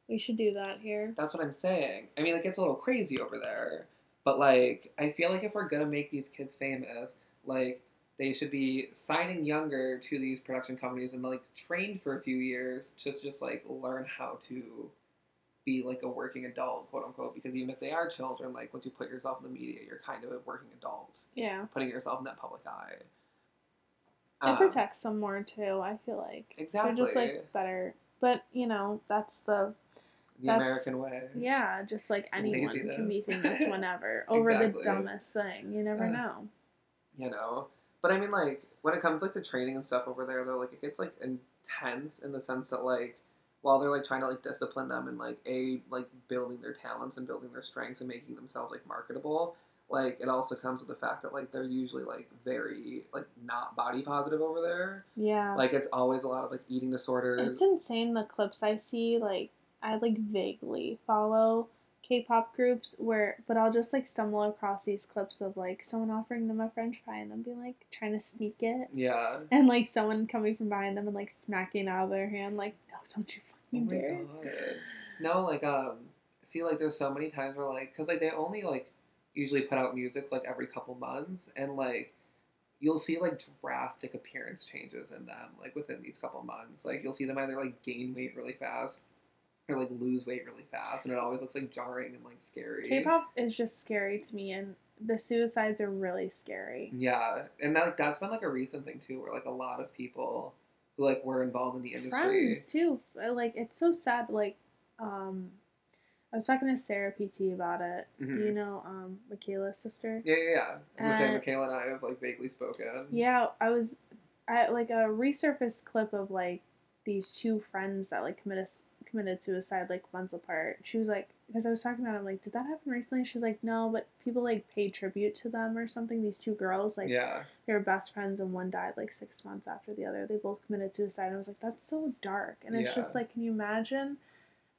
we should do that here. That's what I'm saying. I mean, it gets a little crazy over there. But like I feel like if we're to make these kids famous, like they should be signing younger to these production companies and like trained for a few years to just like learn how to be like a working adult, quote unquote. Because even if they are children, like once you put yourself in the media, you're kind of a working adult, Yeah, putting yourself in that public eye. it Um, protects them more too. I feel like Exactly. They're just like better. But you know, that's the the that's- American way. yeah, just like anyone can be Laziness. famous whenever over Exactly. the dumbest thing. You never Uh, know. you know. But I mean, like when it comes like to training and stuff over there, though, like it gets like intense in the sense that like while they're like trying to like discipline them and like a like building their talents and building their strengths and making themselves like marketable, like it also comes with the fact that like they're usually like very like not body positive over there. Yeah. Like it's always a lot of like eating disorders. it's insane the clips I see. Like I like vaguely follow K-pop groups where, but I'll just like stumble across these clips of like someone offering them a French fry and them being like trying to sneak it, yeah. and like someone coming from behind them and like smacking out of their hand, like no, don't you Oh fucking my dare. god. No, like um, see, like there's so many times where like, cause like they only like usually put out music like every couple months, and like you'll see like drastic appearance changes in them like within these couple months. Like you'll see them either like gain weight really fast or like lose weight really fast, and it always looks like jarring and like scary. K-pop is just scary to me, and the suicides are really scary. Yeah, and that, like that's been like a recent thing too, where like a lot of people who like were involved in the industry. Friends too. Uh, Like it's so sad. Like, um, I was talking to Sarah PT about it. Mhm. You know, um, Michaela's sister. Yeah, yeah, yeah. I was say, Michaela and I have like vaguely spoken. Yeah, I was, I like a resurfaced clip of like these two friends that like committed committed suicide like months apart. She was like, because I was talking about, it, I'm like, did that happen recently? She's like, no, but people like paid tribute to them or something. These two girls, like, yeah. they were best friends and one died like six months after the other. They both committed suicide. And I was like, that's so dark. And it's just like, can you imagine?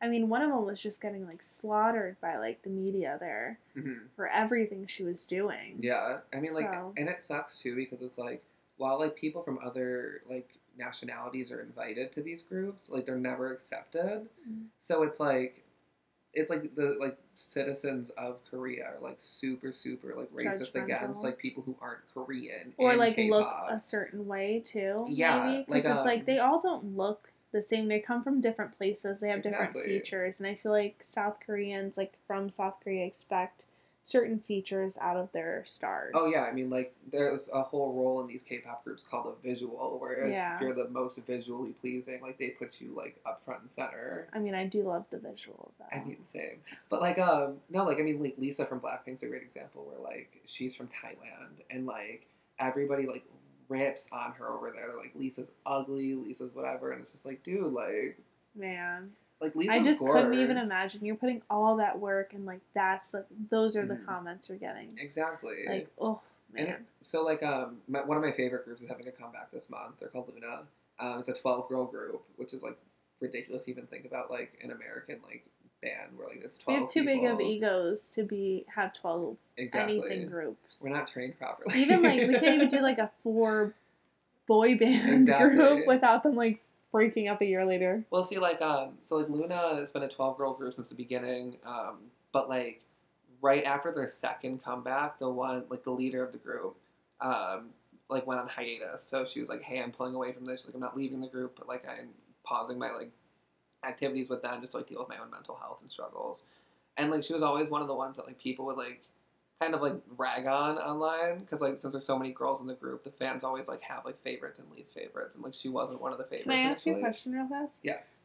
I mean, one of them was just getting like slaughtered by like the media there hmm for everything she was doing. Yeah, I mean, like, So- and it sucks too because it's like while like people from other like nationalities are invited to these groups, like they're never accepted. Mm. So it's like it's like the like citizens of Korea are like super super like racist against like people who aren't Korean or like look K-pop. a certain way too. Yeah, maybe because like, it's um, like they all don't look the same. They come from different places. They have different features, and I feel like South Koreans, like from South Korea, expect certain features out of their stars. Oh yeah, I mean like there's a whole role in these K-pop groups called a visual, where it's- Yeah. if you're the most visually pleasing, like they put you like up front and center. I mean, I do love the visual though. I mean, same. But like, um, no, like I mean, like Lisa from Blackpink's a great example where like she's from Thailand and like everybody like rips on her over there. They're like Lisa's ugly, Lisa's whatever, and it's just like, dude, like, man. Like Lisa's I just couldn't even imagine. You're putting all that work and like that's like those are the Mhm. comments you're getting. Exactly. Like, oh man. it, so like um my, one of my favorite groups is having a comeback this month. They're called LOONA. Um, it's a twelve girl group, which is like ridiculous to even think about like an American like band where like it's 12 we have too big of egos to be have twelve Exactly. anything groups. We're not trained properly. even like we can't even do like a four boy band Exactly. group without them like breaking up a year later. Well, see, like, um, so like LOONA has been a twelve girl group since the beginning, um, but like right after their second comeback, the one like the leader of the group, um, like went on hiatus. So she was like, "Hey, I'm pulling away from this. She's like, I'm not leaving the group, but like I'm pausing my like activities with them just to like deal with my own mental health and struggles." And like she was always one of the ones that like people would like kind of like rag on online because like since there's so many girls in the group, the fans always like have like favorites and least favorites, and like she wasn't one of the favorites. Can I ask you a question real fast? Yes.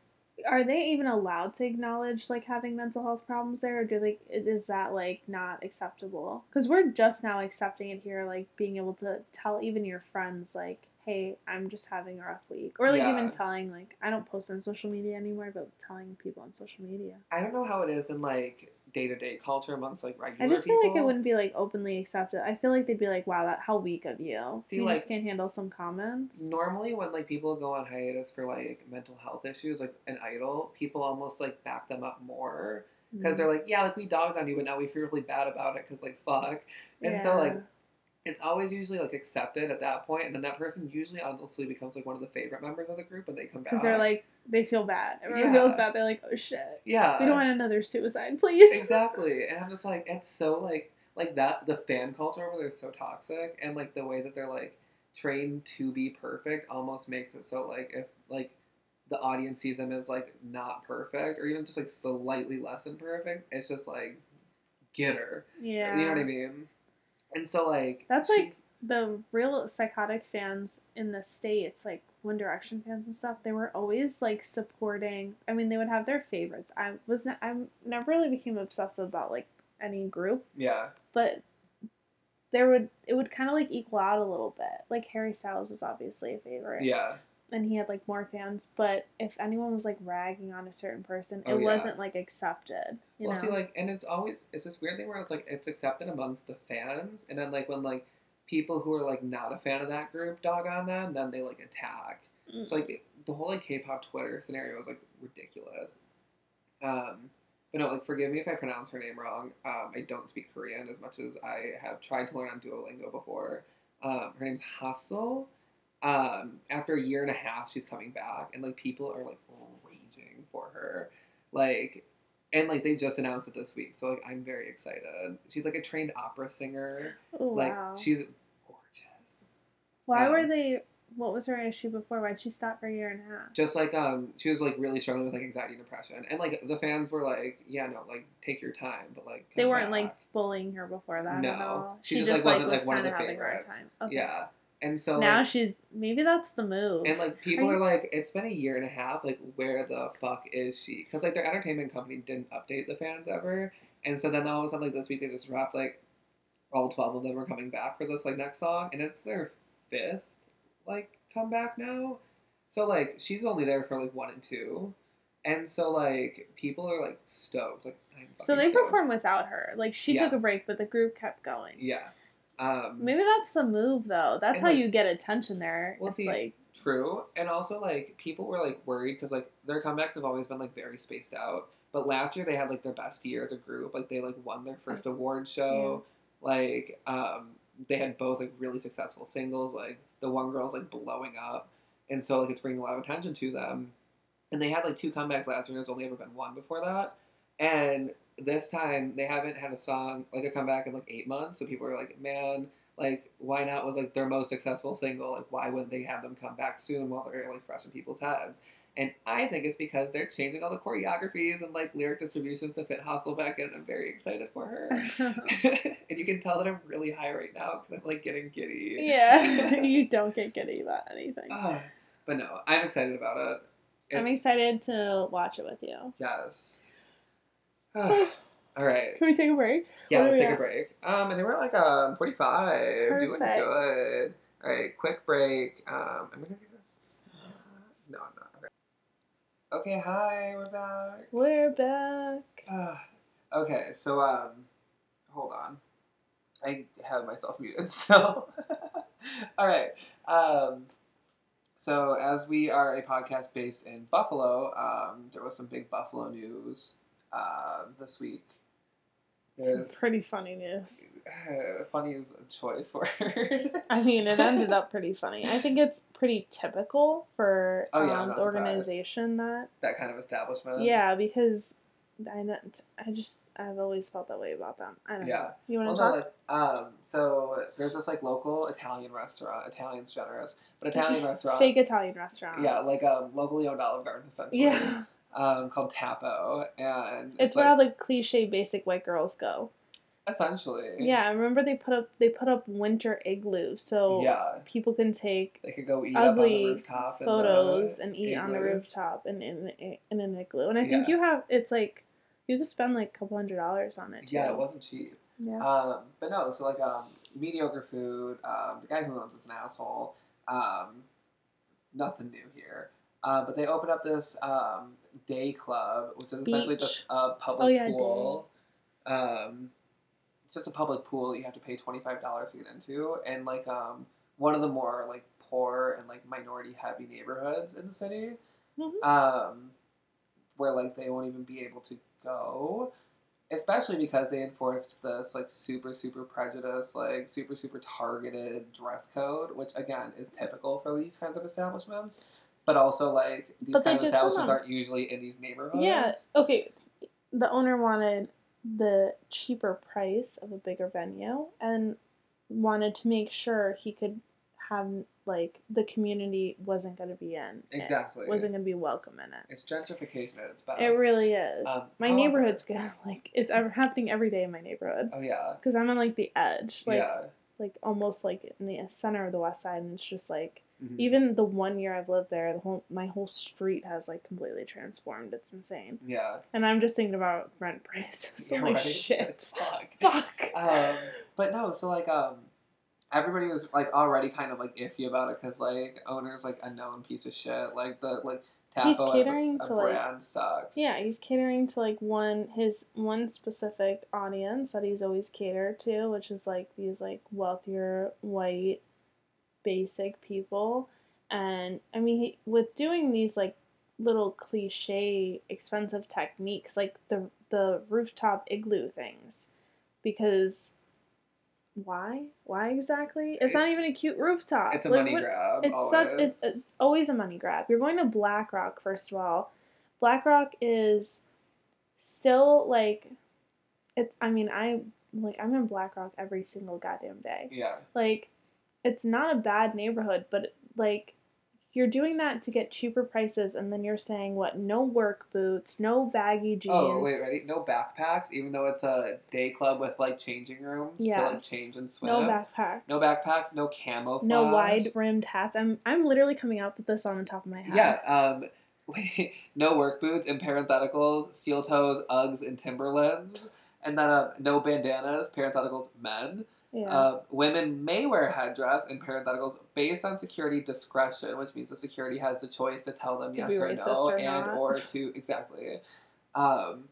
Are they even allowed to acknowledge like having mental health problems there, or do they? Is that like not acceptable? Because we're just now accepting it here, like being able to tell even your friends like, "Hey, I'm just having a rough week," or like Yeah. even telling like, "I don't post on social media anymore," but telling people on social media. I don't know how it is in like day to day culture amongst like regular I just people. feel like it wouldn't be like openly accepted. I feel like they'd be like, "Wow, that how weak of you." See, you like- just can't handle some comments. Normally, when like people go on hiatus for like mental health issues, like an idol, people almost like back them up more because Mm. they're like, yeah, like we dogged on you, but now we feel really bad about it because like fuck. And so like Yeah. It's always usually like accepted at that point, and then that person usually honestly becomes like one of the favorite members of the group when they come back. because they're like they feel bad. Everyone Yeah. feels bad. They're like, "Oh shit, yeah, we don't want another suicide, please." exactly and i'm just like it's so like like that the fan culture over there is so toxic and like the way that they're like trained to be perfect almost makes it so like if like the audience sees them as like not perfect or even just like slightly less than perfect it's just like get her Yeah. you know what i mean and so like That's she- like the real psychotic fans in the states, like One Direction fans and stuff. They were always like supporting. I mean, they would have their favorites. I was not, I never really became obsessive about like any group, yeah but there would it would kind of like equal out a little bit. Like Harry Styles was obviously a favorite, yeah and he had like more fans. But if anyone was like ragging on a certain person, it Oh, yeah. wasn't like accepted. You well know? see like and it's always it's this weird thing where it's like it's accepted amongst the fans and then like when like people who are like not a fan of that group dog on them then they like attack Mm. So like the whole like K-pop Twitter scenario is like ridiculous. Um, but no, like forgive me if I pronounce her name wrong. Um, I don't speak Korean as much as I have tried to learn on Duolingo before. Um, her name's Haseul. Um, after a year and a half, she's coming back, and like people are like raging for her, like, and like they just announced it this week, so like I'm very excited. She's like a trained opera singer, oh, like wow. she's gorgeous. Why um, were they? What was her issue before? Why'd she stop for a year and a half? just like um she was like really struggling with like anxiety and depression and like the fans were like yeah no like take your time but like They weren't like bullying her before that No. at all. She just, like, wasn't, like, one of the having a hard favorites. time. Okay. yeah and so now like, she's maybe that's the move. and like people Are are, like it's been a year and a half like where the fuck is she because like their entertainment company didn't update the fans ever and so then all of a sudden like this week they just wrapped like all 12 of them are coming back for this like next song and it's their fifth like comeback now so like she's only there for like one and two and so like people are like stoked like I'm so they stoked. performed without her. Like she Yeah. took a break, but the group kept going. yeah um Maybe that's the move though. That's how like- you get attention there. Well, it's see, like True, and also like people were like worried because like their comebacks have always been like very spaced out. But last year they had like their best year as a group. Like they like won their first award show. Like um, they had both like really successful singles. Like the one girl's like blowing up, and so like it's bringing a lot of attention to them. And they had like two comebacks last year. and There's only ever been one before that. And this time they haven't had a song like a comeback in like eight months, so people are like, man, like why not was like their most successful single? Like why wouldn't they have them come back soon while they're like fresh in people's heads? And I think it's because they're changing all the choreographies and like lyric distributions to fit Haseul back, and I'm very excited for her. and you can tell that I'm really high right now because I'm like getting giddy. yeah, you don't get giddy about anything. Ah, but no, I'm excited about it. I'm excited to watch it with you. Yes. All right. Can we take a break? Yeah, let's take a break. Um, and then we're like um 45, doing good. All right, quick break. Um, I'm gonna do this. No, I'm not. Okay. Okay, hi, we're back. We're back. Ah, okay, so um, hold on. I have myself muted still. All right. Um, so as we are a podcast based in Buffalo, um, there was some big Buffalo news uh, this week. Some pretty funny news. funny is a choice word. I mean, it ended up pretty funny. I think it's pretty typical for Oh, yeah, um, not the surprised. organization that. that kind of establishment. Yeah, because I don't. I just I've always felt that way about them. I don't Yeah. know. You want Well, to no, talk? like, um, so there's this like local Italian restaurant. Italian's generous, but Italian restaurant. Fake Italian restaurant. Yeah, like um, locally owned Olive Garden, essentially. Yeah. Um, called Tappo, and It's where all the cliche basic white girls go. essentially. Yeah, I remember they put up they put up winter igloo so Yeah, people can take they could go eat up on the ugly rooftop. in the photos and eat on the rooftop and in in an igloo. And I think Yeah. you have it's like you just spend like a couple hundred dollars on it. Too. Yeah, it wasn't cheap. Yeah. Um, but no, so like um, mediocre food. Um, the guy who owns it's an asshole. Um, nothing new here. Uh, but they opened up this um, day club, which is essentially Beach. just a public Oh, yeah, pool. Um, it's just a public pool that you have to pay twenty five dollars to get into, and like um, one of the more like poor and like minority heavy neighborhoods in the city, Mhm. um, where like they won't even be able to go especially because they enforced this like super super prejudiced like super super targeted dress code which again is typical for these kinds of establishments but also like these But kind of establishments aren't usually in these neighborhoods Yeah. Okay. The owner wanted the cheaper price of a bigger venue and wanted to make sure he could have like the community wasn't going to be in. it, exactly wasn't going to be welcome in it. it's gentrification at its best It really is. Um, my however- neighborhood's gonna like it's ever happening every day in my neighborhood oh yeah because I'm on like the edge, like yeah like almost like in the center of the west side, and it's just like Mhm. even the one year I've lived there, the whole my whole street has like completely transformed. It's insane, yeah and I'm just thinking about rent prices. Yeah, like right? shit, Fuck. fuck. um, but no, so like um, everybody was like already kind of like iffy about it because like owner's like a known piece of shit. Like the like He's Tappo as catering a, a to, like- brand sucks. Yeah, he's catering to like one his one specific audience that he's always catered to, which is like these like wealthier white basic people. And I mean, he, with doing these like little cliche expensive techniques like the the rooftop igloo things because why? Why exactly? It's, not even a cute rooftop. It's a Like, money what- grab. it's always. such it's, it's always a money grab. You're going to Black Rock first of all. Black Rock is still like it's I mean I like I'm in Black Rock every single goddamn day. yeah. Like it's not a bad neighborhood, but like you're doing that to get cheaper prices and then you're saying what no work boots, no baggy jeans. Oh wait, ready? No backpacks, even though it's a day club with like changing rooms to like change and swim. No backpacks. No backpacks. No camouflage. No wide rimmed hats. I'm I'm literally coming up with this on the top of my head. Yeah. Um. Wait, no work boots in parentheticals, steel toes, Uggs, and Timberlands, and then uh, no bandanas, parentheticals, men. Yeah. Uh, women may wear headdress in parentheticals based on security discretion, which means the security has the choice to tell them To yes or no, or and not. or to exactly. Um,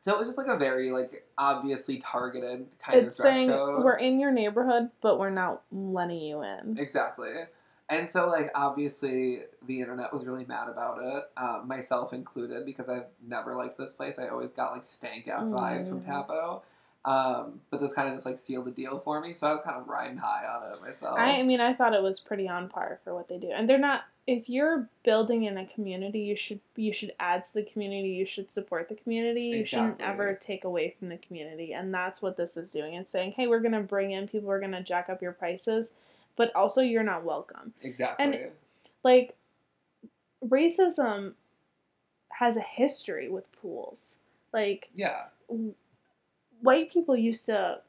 so it was just like a very like obviously targeted kind it's of dress saying code. we're in your neighborhood, but we're not letting you in. Exactly. And so, like, obviously, the internet was really mad about it, um, myself included, because I've never liked this place. I always got, like, stank ass vibes from Mm. Tappo. Um, but this kind of just, like, sealed the deal for me, so I was kind of riding high on it myself. I, I mean, I thought it was pretty on par for what they do, and they're not. if you're building in a community, you should you should add to the community. You should support the community. You shouldn't ever take away from the community, and that's what this is doing. It's saying, hey, we're gonna bring in people. We're gonna jack up your prices, but also you're not welcome. Exactly. And Like racism has a history with pools. Like yeah. White people used to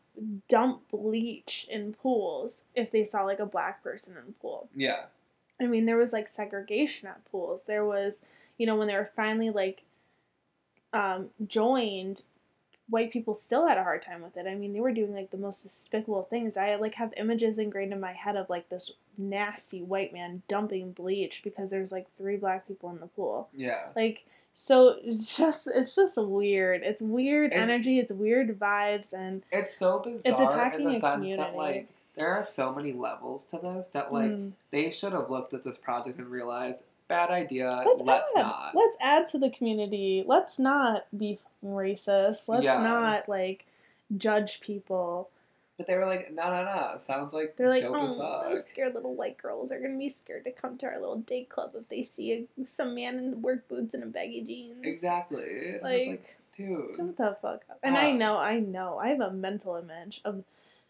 dump bleach in pools if they saw like a black person in a pool. Yeah. I mean, there was like segregation at pools. There was, you know, when they were finally like um, joined, white people still had a hard time with it. I mean, they were doing like the most despicable things. I like have images ingrained in my head of like this nasty white man dumping bleach because there's like three black people in the pool. Yeah. Like so it's just it's just weird. It's weird It's- energy, it's weird vibes and It's so bizarre It's attacking in the a sense community. that like there are so many levels to this that like Mm. they should have looked at this project and realized bad idea. let's, Let's, add. not. Let's add to the community. Let's not be racist. Let's Yeah. not like judge people. But they were like, no, no, no. Sounds like They're like, dope as oh, those scared little white girls are gonna be scared to come to our little day club if they see a, some man in work boots and a baggy jeans. Exactly. Like, like, dude. Shut the fuck up. And I Um, know, I know, I have a mental image of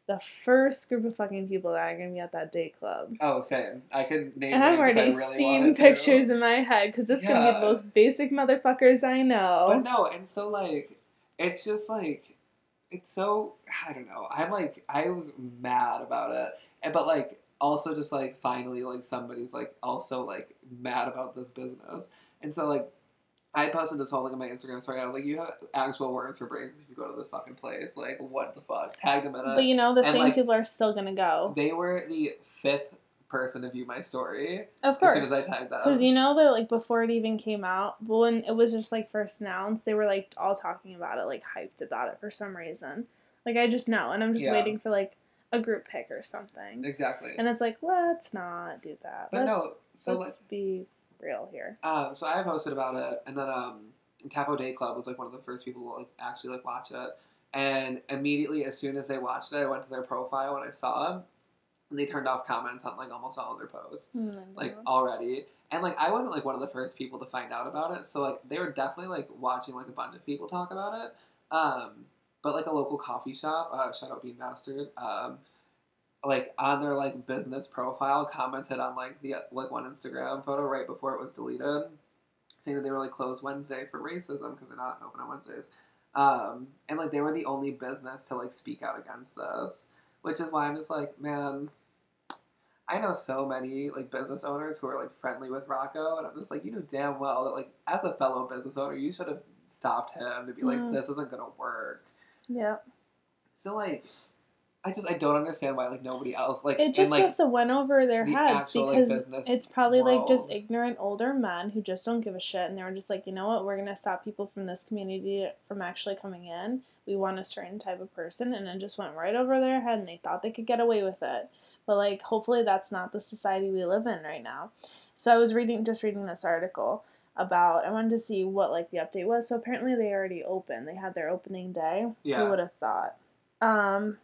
the first group of fucking people that are gonna be at that date club. Oh, same. I could name And I've already I really seen wanted to. pictures in my head because it's gonna be Yeah. the most basic motherfuckers I know. But no, and so like, it's just like, it's so I don't know. I'm like, I was mad about it, but like also just like finally like somebody's like also like mad about this business, and so like. I posted this whole thing on my Instagram story. I was like, "You have actual words for brains if you go to this fucking place. Like, what the fuck?" Tagged them in it. But you know, the and, same like, people are still gonna go. They were the fifth person to view my story Of as course. soon as I tagged them. Because you know that like before it even came out, but when it was just like first announced, they were like all talking about it, like hyped about it for some reason. Like I just know, and I'm just Yeah. waiting for like a group pick or something. exactly. And it's like, let's not do that. but let's, no, so let's be real here. Um, so I posted about it, and then um, Tappo Day Club was like one of the first people to like actually like watch it, and immediately as soon as they watched it, I went to their profile and I saw them, and they turned off comments on like almost all of their posts, like already, and like I wasn't like one of the first people to find out about it, so like they were definitely like watching like a bunch of people talk about it, um, but like a local coffee shop, uh, shout out Bean Bastard, um, like on their like business profile commented on like the like one Instagram photo right before it was deleted, saying that they were like closed Wednesday for racism because they're not open on Wednesdays, um, and like they were the only business to like speak out against this, which is why I'm just like, man, I know so many like business owners who are like friendly with Rocco, and I'm just like, you know damn well that like as a fellow business owner, you should have stopped him to be like, Mm. this isn't gonna work. Yeah. So like, I just I don't understand why like nobody else like It just and, like must have went over their the heads actual, because business it's probably like just ignorant older men who just don't give a shit and they were just like, you know what, we're gonna stop people from this community from actually coming in. We want a certain type of person and it just went right over their head and they thought they could get away with it. But like hopefully that's not the society we live in right now. So I was reading just reading this article about I wanted to see what like the update was. So apparently they already opened. They had their opening day. Yeah. Who would have thought? Um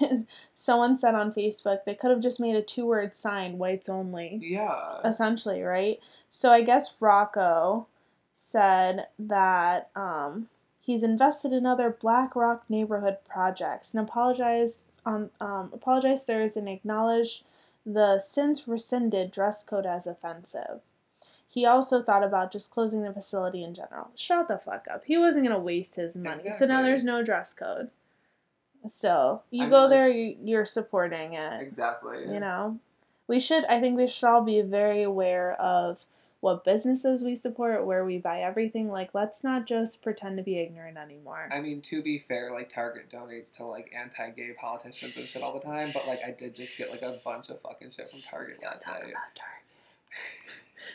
someone said on Facebook they could have just made a two word sign, whites only. yeah Essentially, right? So I guess Rocco said that um, he's invested in other Black Rock neighborhood projects and apologized on um, apologized Thursday and acknowledged the since rescinded dress code as offensive. He also thought about just closing the facility in general. Shut the fuck up. He wasn't gonna waste his money. So now there's no dress code. So you I go mean, there, you, you're supporting it exactly you know we should i think we should all be very aware of what businesses we support where we buy everything like let's not just pretend to be ignorant anymore I mean, to be fair, like Target donates to like anti-gay politicians and shit all the time, but like I did just get like a bunch of fucking shit from Target last Talk night. about Target.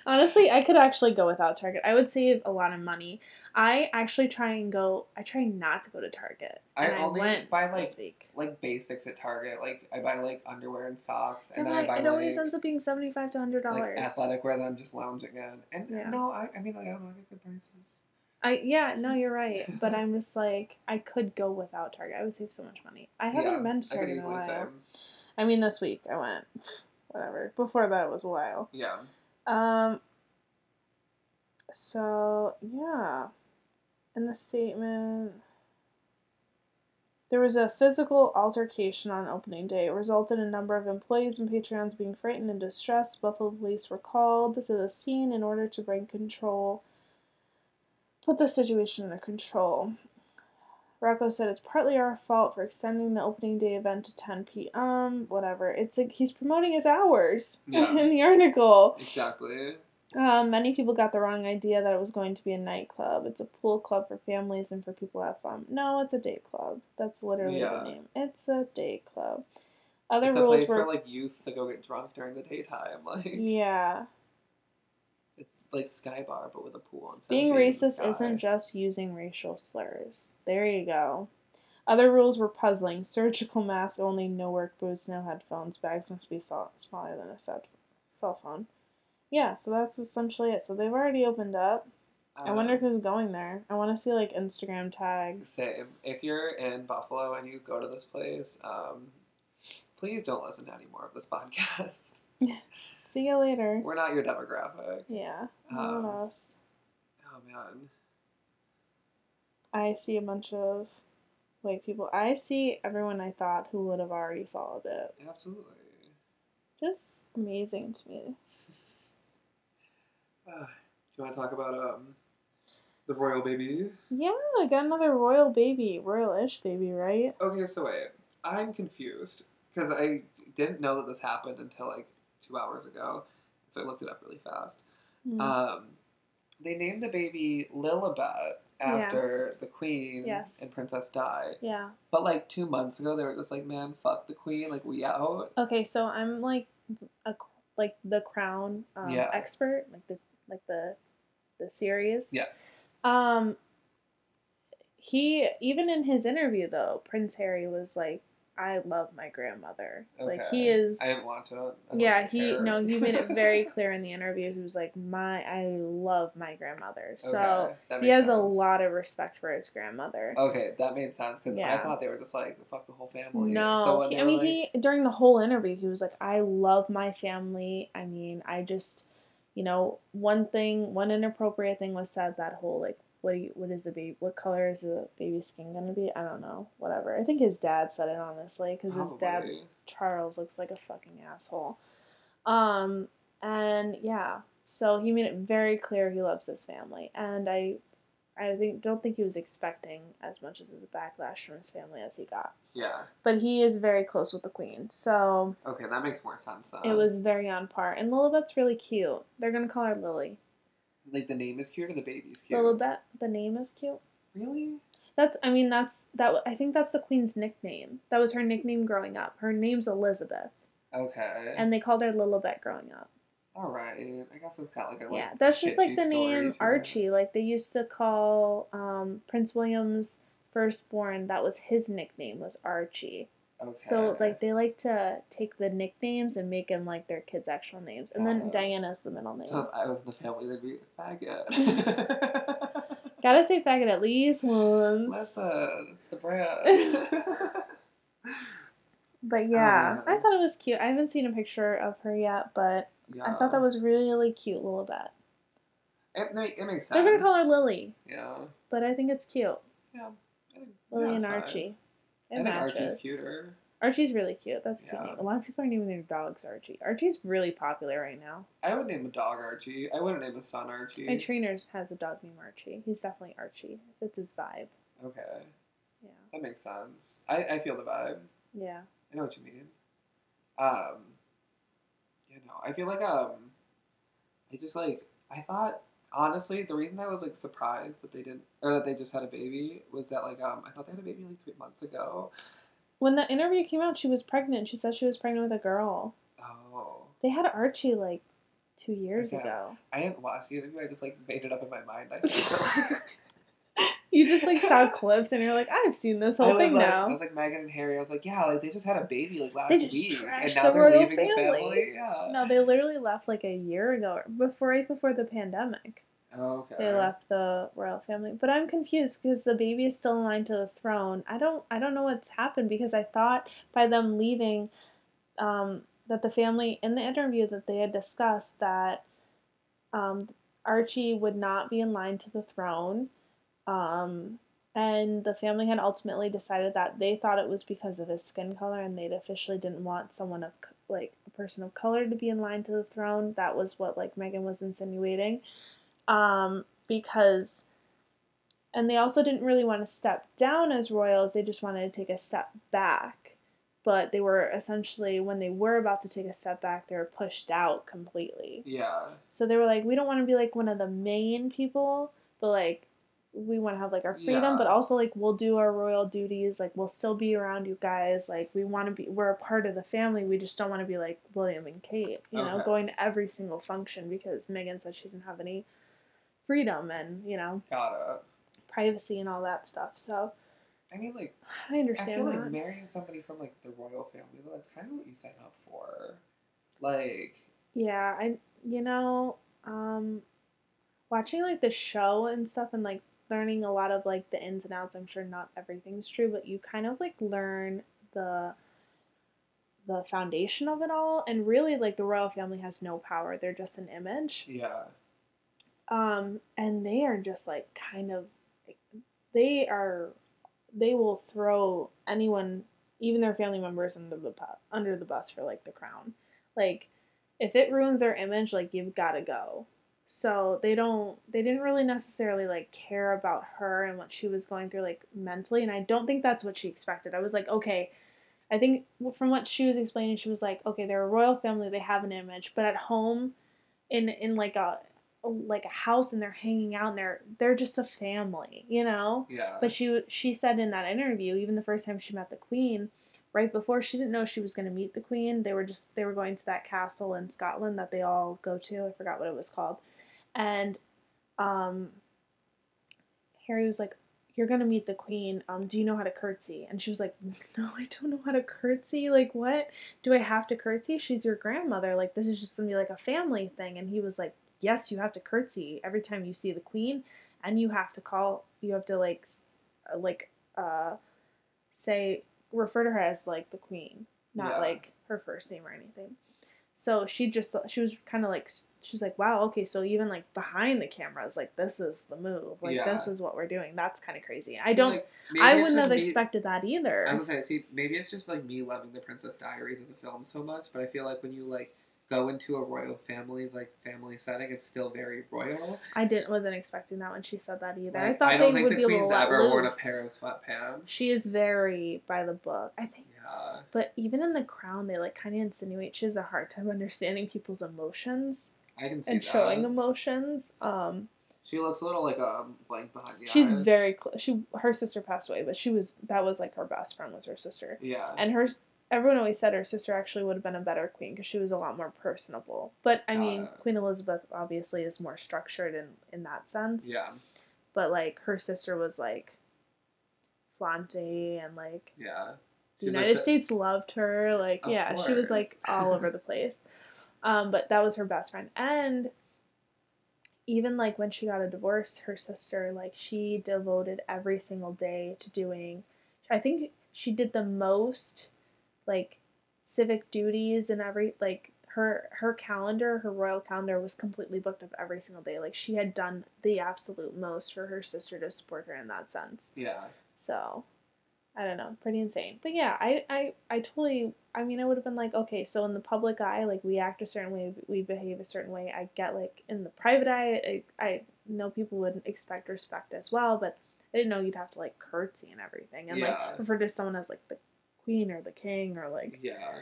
Honestly i could actually go without target i would save a lot of money i actually try and go i try not to go to target I and i, only went buy, like, Like basics at Target, like I buy like underwear and socks, and and then I buy it always like, ends up being 75 to 100 like dollars athletic wear that I'm just lounging in. And uh, Yeah. no, I, I mean like I don't know, I get good prices. I yeah, no, you're right. But I'm just like I could go without Target. I would save so much money. I haven't Yeah, been to I Target in a while. I mean, this week I went. Whatever. Before that it was a while. Yeah. Um. So yeah, in the statement, there was a physical altercation on opening day. It resulted in a number of employees and Patreons being frightened and distressed. Buffalo police were called to the scene in order to bring control, put the situation under control. Rocco said it's partly our fault for extending the opening day event to 10 p.m. Whatever. It's like he's promoting his hours Yeah. in the article. Exactly. Um, many people got the wrong idea that it was going to be a nightclub. It's a pool club for families and for people to have fun. No, it's a day club. That's literally Yeah. the name. It's a day club. Other it's a rules place were for like youth to go get drunk during the daytime. Like yeah. Like Sky Bar, but with a pool. instead Being racist isn't just using racial slurs. There you go. Other rules were puzzling. Surgical mask only, no work boots, no headphones. Bags must be smaller than a cell phone. Yeah, so that's essentially it. So they've already opened up. I wonder Um, who's going there. I want to see like Instagram tags. Same. If you're in Buffalo and you go to this place, um, please don't listen to any more of this podcast. See you later. We're not your demographic. Yeah. Um, what else? Oh man. I see a bunch of white people. I see everyone I thought who would have already followed it. Absolutely. Just amazing to me. Uh, do you want to talk about um the royal baby? Yeah, I got another royal baby, royal-ish baby, right? Okay, so wait. I'm confused because I didn't know that this happened until like two hours ago, so I looked it up really fast. Mm. Um, they named the baby Lilibet after the queen Yes. and Princess Di. yeah. But like two months ago, they were just like, "Man, fuck the queen, like we out." Okay, so I'm like a like the crown um, Yeah. expert, like the like the the series. Yes. Um he even in his interview though, Prince Harry was like, I love my grandmother. Like he is I didn't watch it. Yeah, he care. no, he made it very clear in the interview he was like, My I love my grandmother. So Okay, he has a lot of respect for his grandmother. Okay, that made sense because I thought they were just like fuck the whole family. No, so he, I mean, like, he during the whole interview, he was like, "I love my family. I mean, I just, you know, one thing, one inappropriate thing was said. That whole like, what do you, what is the baby? What color is the baby's skin gonna be? I don't know. Whatever. I think his dad said it honestly, because his dad. Charles looks like a fucking asshole. Um, and yeah, so he made it very clear he loves his family, and I, I think don't think he was expecting as much as the backlash from his family as he got. Yeah. But he is very close with the queen, so Okay, that makes more sense. Then. it was very on par. And Lilibet's really cute. They're gonna call her Lily. Like the name is cute or the baby's cute. Lilibet, the name is cute. Really? That's, I mean, that's that. I think that's the queen's nickname. That was her nickname growing up. Her name's Elizabeth, Okay. and they called her Lilibet growing up. All right. I guess it's got like a like, yeah, that's just like the name to it. Archie. Like they used to call um, Prince William's firstborn. That was his nickname was Archie. Okay. So like they like to take the nicknames and make them like their kids' actual names, and then Oh. Diana's the middle name. So if I was in the family, they'd be faggot. Gotta say faggot at least once. Listen, it's the brand. But oh, yeah, man. I thought it was cute. I haven't seen a picture of her yet, but yeah. I thought that was really cute, Lilibet. It, ma- it makes sense. They're gonna call her Lily, Yeah. but I think it's cute. Yeah. Lily yeah, and. Archie. It I think matches. Archie's cuter. Archie's really cute. That's a cute Yeah. name. A lot of people are naming their dogs Archie. Archie's really popular right now. I would name a dog Archie. I wouldn't name a son Archie. My trainer has a dog named Archie. He's definitely Archie. It's his vibe. okay. Yeah. That makes sense. I, I feel the vibe. Yeah. I know what you mean. Um, you know, I feel like um, I just like I thought honestly the reason I was like surprised that they didn't or that they just had a baby was that like um I thought they had a baby like three months ago. When that interview came out, she was pregnant. She said she was pregnant with a girl. Oh, They had Archie like two years Okay. ago. I didn't watch the interview. I just like made it up in my mind. I think. You just like saw clips and you're like, I've seen this whole thing like, now. I was like Meghan and Harry. I was like, yeah, like they just had a baby like last week, and now the they're leaving the family. family. Yeah. no, they literally left like a year ago, before right before the pandemic. Oh, okay. They left the royal family, but I'm confused because the baby is still in line to the throne. I don't, I don't know what's happened because I thought by them leaving, um, that the family in the interview that they had discussed that um, Archie would not be in line to the throne. Um, and the family had ultimately decided that they thought it was because of his skin color and they'd officially didn't want someone of like a person of color to be in line to the throne. That was what like Meghan was insinuating. Um, because and they also didn't really want to step down as royals they just wanted to take a step back. But they were essentially when they were about to take a step back they were pushed out completely. Yeah. so they were like we don't want to be like one of the main people but like we want to have like our freedom Yeah. but also like we'll do our royal duties like we'll still be around you guys like we want to be we're a part of the family we just don't want to be like william and kate you know going to every single function because meghan said she didn't have any freedom and you know Got privacy and all that stuff so I mean, like, i understand. I feel that like marrying somebody from like the royal family, though, that's kind of what you sign up for. Like, yeah i you know um watching like the show and stuff and like learning a lot of like the ins and outs. I'm sure not everything's true but you kind of like learn the the foundation of it all and really like the royal family has no power. They're just an image. Yeah, um and they are just like kind of they are they will throw anyone even their family members under the pu- under the bus for like the crown. Like if it ruins their image like you've got to go so they don't they didn't really necessarily like care about her and what she was going through like mentally and i don't think that's what she expected i was like okay i think from what she was explaining she was like okay they're a royal family they have an image but at home in in like a like a house and they're hanging out and they're they're just a family you know yeah. but she she said in that interview, even the first time she met the queen, right before she didn't know she was going to meet the queen. They were just they were going to that castle in Scotland that they all go to. I forgot what it was called, and um, Harry was like, "You're going to meet the queen. Um, do you know how to curtsy?" And she was like, "No, I don't know how to curtsy. Like, what? Do I have to curtsy? She's your grandmother. Like, this is just to be like a family thing." And he was like, "Yes, you have to curtsy every time you see the queen." and you have to call you have to like uh, like uh say refer to her as like the queen not Yeah. like her first name or anything so she just she was kind of like she was like wow okay so even like behind the cameras like this is the move like Yeah. this is what we're doing that's kind of crazy i See, don't like, i wouldn't have me- expected that either I was gonna say, see, maybe it's just like me loving the Princess Diaries as a film so much, but I feel like when you like go into a royal family's like family setting, it's still very royal. i didn't wasn't expecting that when she said that either i thought I don't they think would the be queen's ever loose. worn a pair of sweatpants. she is very by the book i think Yeah, But even in the crown, they like kind of insinuate she has a hard time understanding people's emotions I can see and that. showing emotions. Um, She looks a little like a blank behind the she's eyes. very close. She her sister passed away, but she was that was like her best friend was her sister, Yeah, and her everyone always said her sister actually would have been a better queen because she was a lot more personable. But I mean. Queen Elizabeth obviously is more structured in in that sense. yeah, But like her sister was like flaunty and like yeah. The She's like United the- States loved her. Like, yeah, she was like all over the place. Um, but that was her best friend. And even like when she got a divorce, her sister, like, she devoted every single day to doing, I think she did the most, like, civic duties and every, like, her her calendar, her royal calendar was completely booked up every single day. Like she had done the absolute most for her sister to support her in that sense. Yeah, So, I don't know, pretty insane. But yeah, I I I totally. I mean, I would have been like, okay, so in the public eye, like we act a certain way, we behave a certain way. I get like in the private eye, I, I know people would expect respect as well, but I didn't know you'd have to like curtsy and everything, and Yeah. like refer to someone as like the queen or the king or like yeah.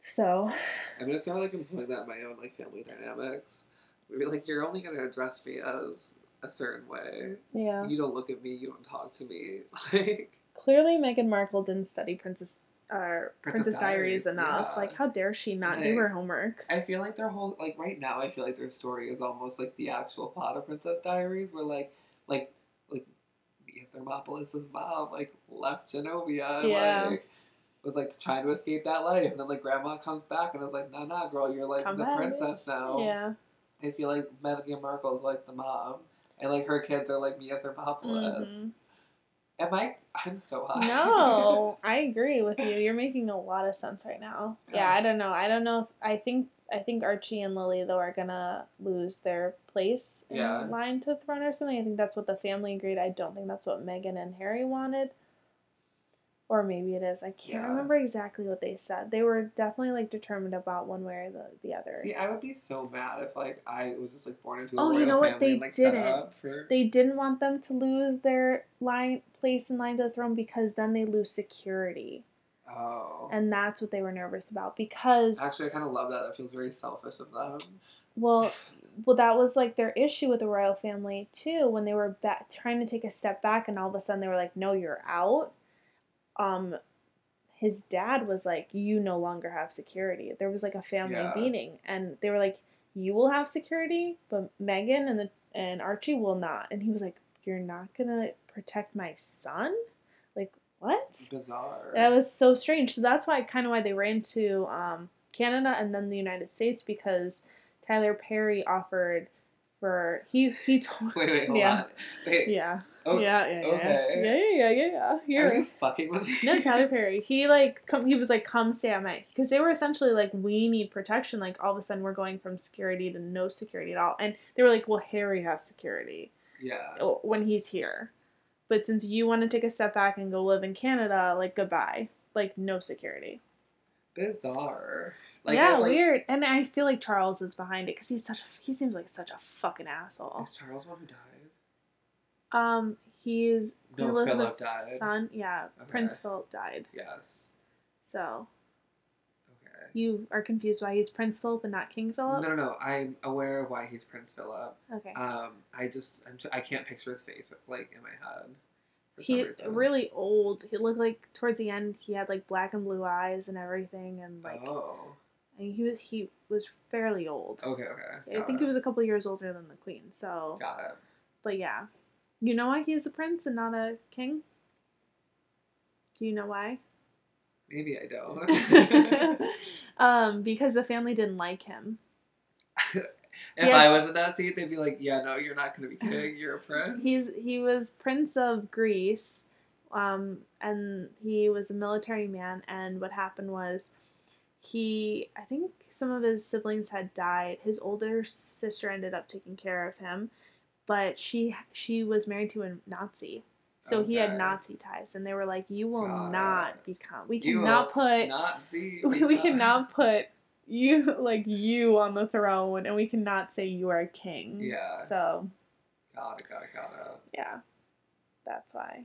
so. I'm gonna start like employing that in my own like family dynamics. Maybe like you're only gonna address me as a certain way. Yeah, You don't look at me. You don't talk to me. Like clearly Meghan Markle didn't study Princess. Uh, Princess Princess, Diaries, Diaries, enough. yeah. Like, how dare she not do her homework? I feel like their whole like right now. I feel like their story is almost like the actual plot of Princess Diaries, where like like like Mia Thermopolis' mom like left Genovia and Yeah. like was like trying to escape that life, and then like Grandma comes back and is like, "Nah, nah, girl, you're like Come the back, princess now." Yeah. I feel like Meghan Markle's like the mom, and like her kids are like Mia Thermopolis. Mhm. Am I? I'm so high. No, I agree with you. You're making a lot of sense right now. Yeah. I don't know. I don't know. If, I think I think Archie and Lily though are gonna lose their place in Yeah. line to the throne or something. I think that's what the family agreed. I don't think that's what Meghan and Harry wanted. Or maybe it is. I can't Yeah. remember exactly what they said. They were definitely like determined about one way or the, the other. See, I would be so mad if like I was just like born into a Oh, royal you know what? family They and like set didn't. up for. They didn't want them to lose their line place in line to the throne because then they lose security. Oh. And that's what they were nervous about because Actually, I kind of love that. That feels very selfish of them. well well that was like their issue with the royal family too when they were back, trying to take a step back and all of a sudden they were like no you're out um his dad was like you no longer have security there was like a family Yeah. meeting and they were like you will have security but Meghan and the and Archie will not and he was like you're not gonna protect my son like what Bizarre. that was so strange. So that's why kind of why they ran to um, Canada and then the United States because Tyler Perry offered for he he told Wait, wait, hold yeah on. Wait. yeah Oh, yeah yeah yeah okay. yeah yeah yeah yeah Are yeah. you fucking with me? No, Tyler Perry. He like come. He was like, "Come stay at my," because they were essentially like, "We need protection." Like all of a sudden, we're going from security to no security at all, and they were like, "Well, Harry has security Yeah. when he's here, but since you want to take a step back and go live in Canada, like goodbye, like no security." Bizarre. Like, yeah, like, weird. And I feel like Charles is behind it because he's such a he seems like such a fucking asshole. Is Charles one who died? Um, he's No, Elizabeth's Philip died. son. Yeah, Okay. Prince Philip died. Yes. So Okay. you are confused why he's Prince Philip and not King Philip. No, no, no. I'm aware of why he's Prince Philip. Okay. Um, I just, I'm, t- I can't picture his face like in my head. He's really old. He looked like towards the end he had like black and blue eyes and everything, and like Oh. I mean, he was he was fairly old. Okay. Okay. I think it. he was a couple years older than the queen. So, Got it. but yeah, you know why he is a prince and not a king? Do you know why? Maybe I don't. um, because the family didn't like him. if Yeah. I was in that seat, they'd be like, "Yeah, no, you're not gonna be king. You're a prince." He's he was prince of Greece, um, and he was a military man. And what happened was, he I think some of his siblings had died. His older sister ended up taking care of him, but she she was married to a Nazi. So he had Nazi ties, and they were like, "You will Got not become. We You cannot put. Nazi. we, we cannot put you like you on the throne, and we cannot say you are a king. Yeah. So Got it. Got it. Got it. yeah, that's why.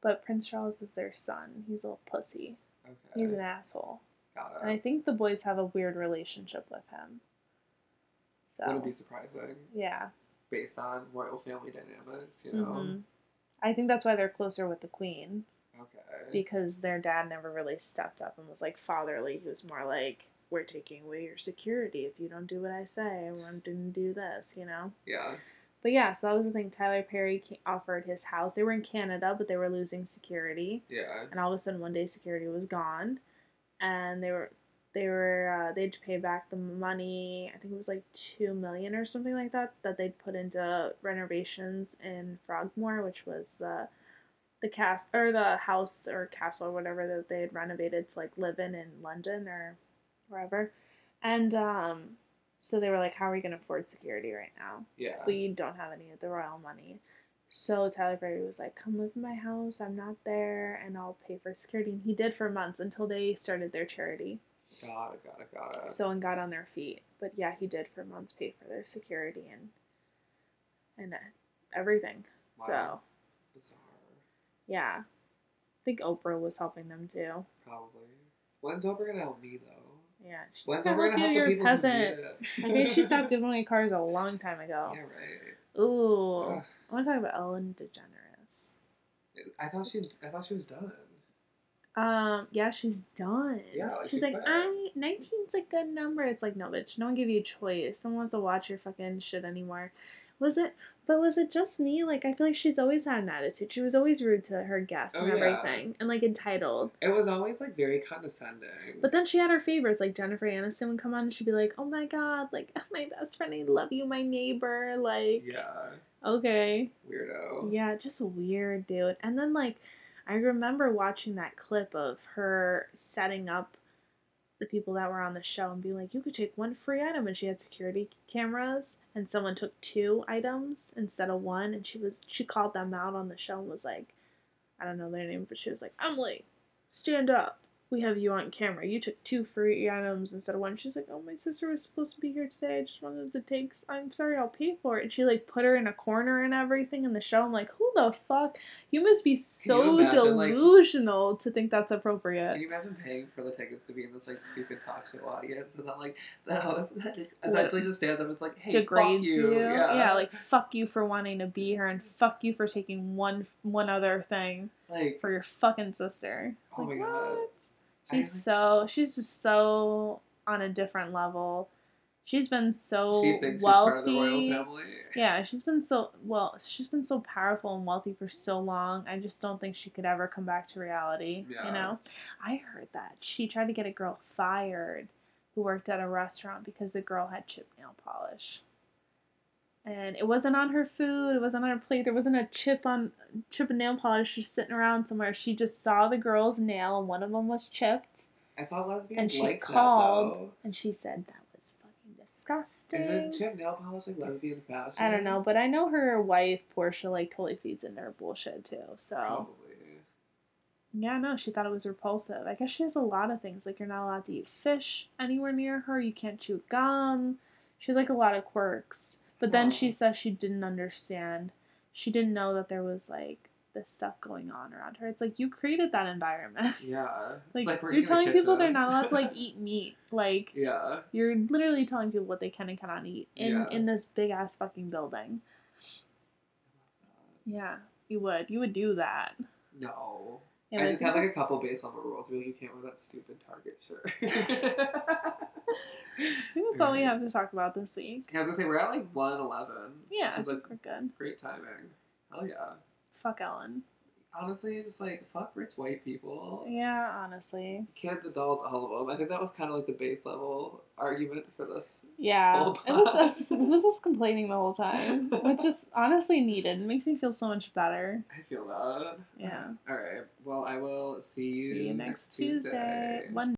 But Prince Charles is their son. He's a little pussy. Okay. He's an asshole, Got and I think the boys have a weird relationship with him. So Wouldn't be surprising yeah, based on royal family dynamics. You know. hmm I think that's why they're closer with the queen Okay. because their dad never really stepped up and was like fatherly. He was more like, "We're taking away your security if you don't do what I say. I didn't do this," you know. yeah. But yeah, so that was the thing. Tyler Perry offered his house. They were in Canada, but they were losing security. Yeah. And all of a sudden, one day, security was gone, and they were they were uh, they had to pay back the money. I think it was like two million or something like that that they'd put into renovations in Frogmore, which was the the cast or the house or castle or whatever that they had renovated to like live in in London or wherever. And um, so they were like, "How are we going to afford security right now?" Yeah. we don't have any of the royal money. So Tyler Perry was like, "Come live in my house. I'm not there, and I'll pay for security." And he did for months until they started their charity. Got it. Got it. Got it. So and got on their feet. But yeah, he did for months pay for their security and and uh, everything. So Bizarre. yeah, I think Oprah was helping them too. Probably. When's Oprah gonna help me though? Yeah, she When's Oprah gonna help the people who peasant. it? I think she stopped giving away cars a long time ago. Yeah. Right. Ooh, Ugh. I want to talk about Ellen DeGeneres. I thought she. I thought she was done. Um, yeah, she's done. Yeah, like, she's she like, quit. I 19's a good number. It's like, no, bitch, no one gave you a choice. No one wants to watch your fucking shit anymore. Was it? But was it just me? Like, I feel like she's always had an attitude. She was always rude to her guests Oh, and yeah. everything, and like entitled. It was always like very condescending. But then she had her favorites, like Jennifer Aniston would come on and she'd be like, "Oh my god, like my best friend, I love you, my neighbor." Like, yeah. Okay. Weirdo. Yeah, just a weird, dude. And then like I remember watching that clip of her setting up the people that were on the show and being like, you could take one free item and she had security cameras and someone took two items instead of one and she was she called them out on the show and was like I don't know their name, but she was like, Emily, stand up. We have you on camera. You took two free items instead of one. She's like, Oh, my sister was supposed to be here today. I just wanted to take I'm sorry, I'll pay for it. And she like put her in a corner and everything in the show. I'm like, who the fuck? You must be so imagine, like- delusional to think that's appropriate. Can you imagine paying for the tickets to be in this like stupid talk show audience and then like the host essentially just stands up and is like, "Hey, degrades fuck you." you. Yeah. like fuck you for wanting to be here and fuck you for taking one one other thing like for your fucking sister. Oh Like, my God. what? She's like, so she's just so on a different level. She's been so she thinks wealthy. she's part of the royal family. Yeah, she's been so well. She's been so powerful and wealthy for so long. I just don't think she could ever come back to reality. Yeah. You know, I heard that she tried to get a girl fired who worked at a restaurant because the girl had chip nail polish. And it wasn't on her food. It wasn't on her plate. There wasn't a chip on chip and nail polish just sitting around somewhere. She just saw the girl's nail and one of them was chipped. I thought lesbians And she liked called. that though. And she said that was fucking disgusting. Is it chip nail polish like lesbian fashion? I don't know, but I know her wife Portia like totally feeds into her bullshit too. So Probably. yeah, no, she thought it was repulsive. I guess she has a lot of things like you're not allowed to eat fish anywhere near her. You can't chew gum. She had like a lot of quirks. But then she says she didn't understand. She didn't know that there was like this stuff going on around her. It's like you created that environment. Yeah. like, it's like you're telling people they're not allowed to like eat meat. Like Yeah. you're literally telling people what they can and cannot eat in Yeah. in this big ass fucking building. Yeah, you would. You would do that. No. Yeah, I just have like a couple base level rules. Like, you can't wear that stupid Target shirt. I think that's all we have to talk about this week. Yeah, I was gonna say we're at like one eleven. Yeah, which like we're good. great timing. Hell yeah. Fuck Ellen. Honestly, just like fuck rich white people. Yeah, honestly. Kids, adults, all of them. I think that was kind of like the base level argument for this. Yeah, it was us. It was us complaining the whole time, which is honestly needed. It makes me feel so much better. I feel that. Yeah. All right. Well, I will see you, See you next Tuesday. One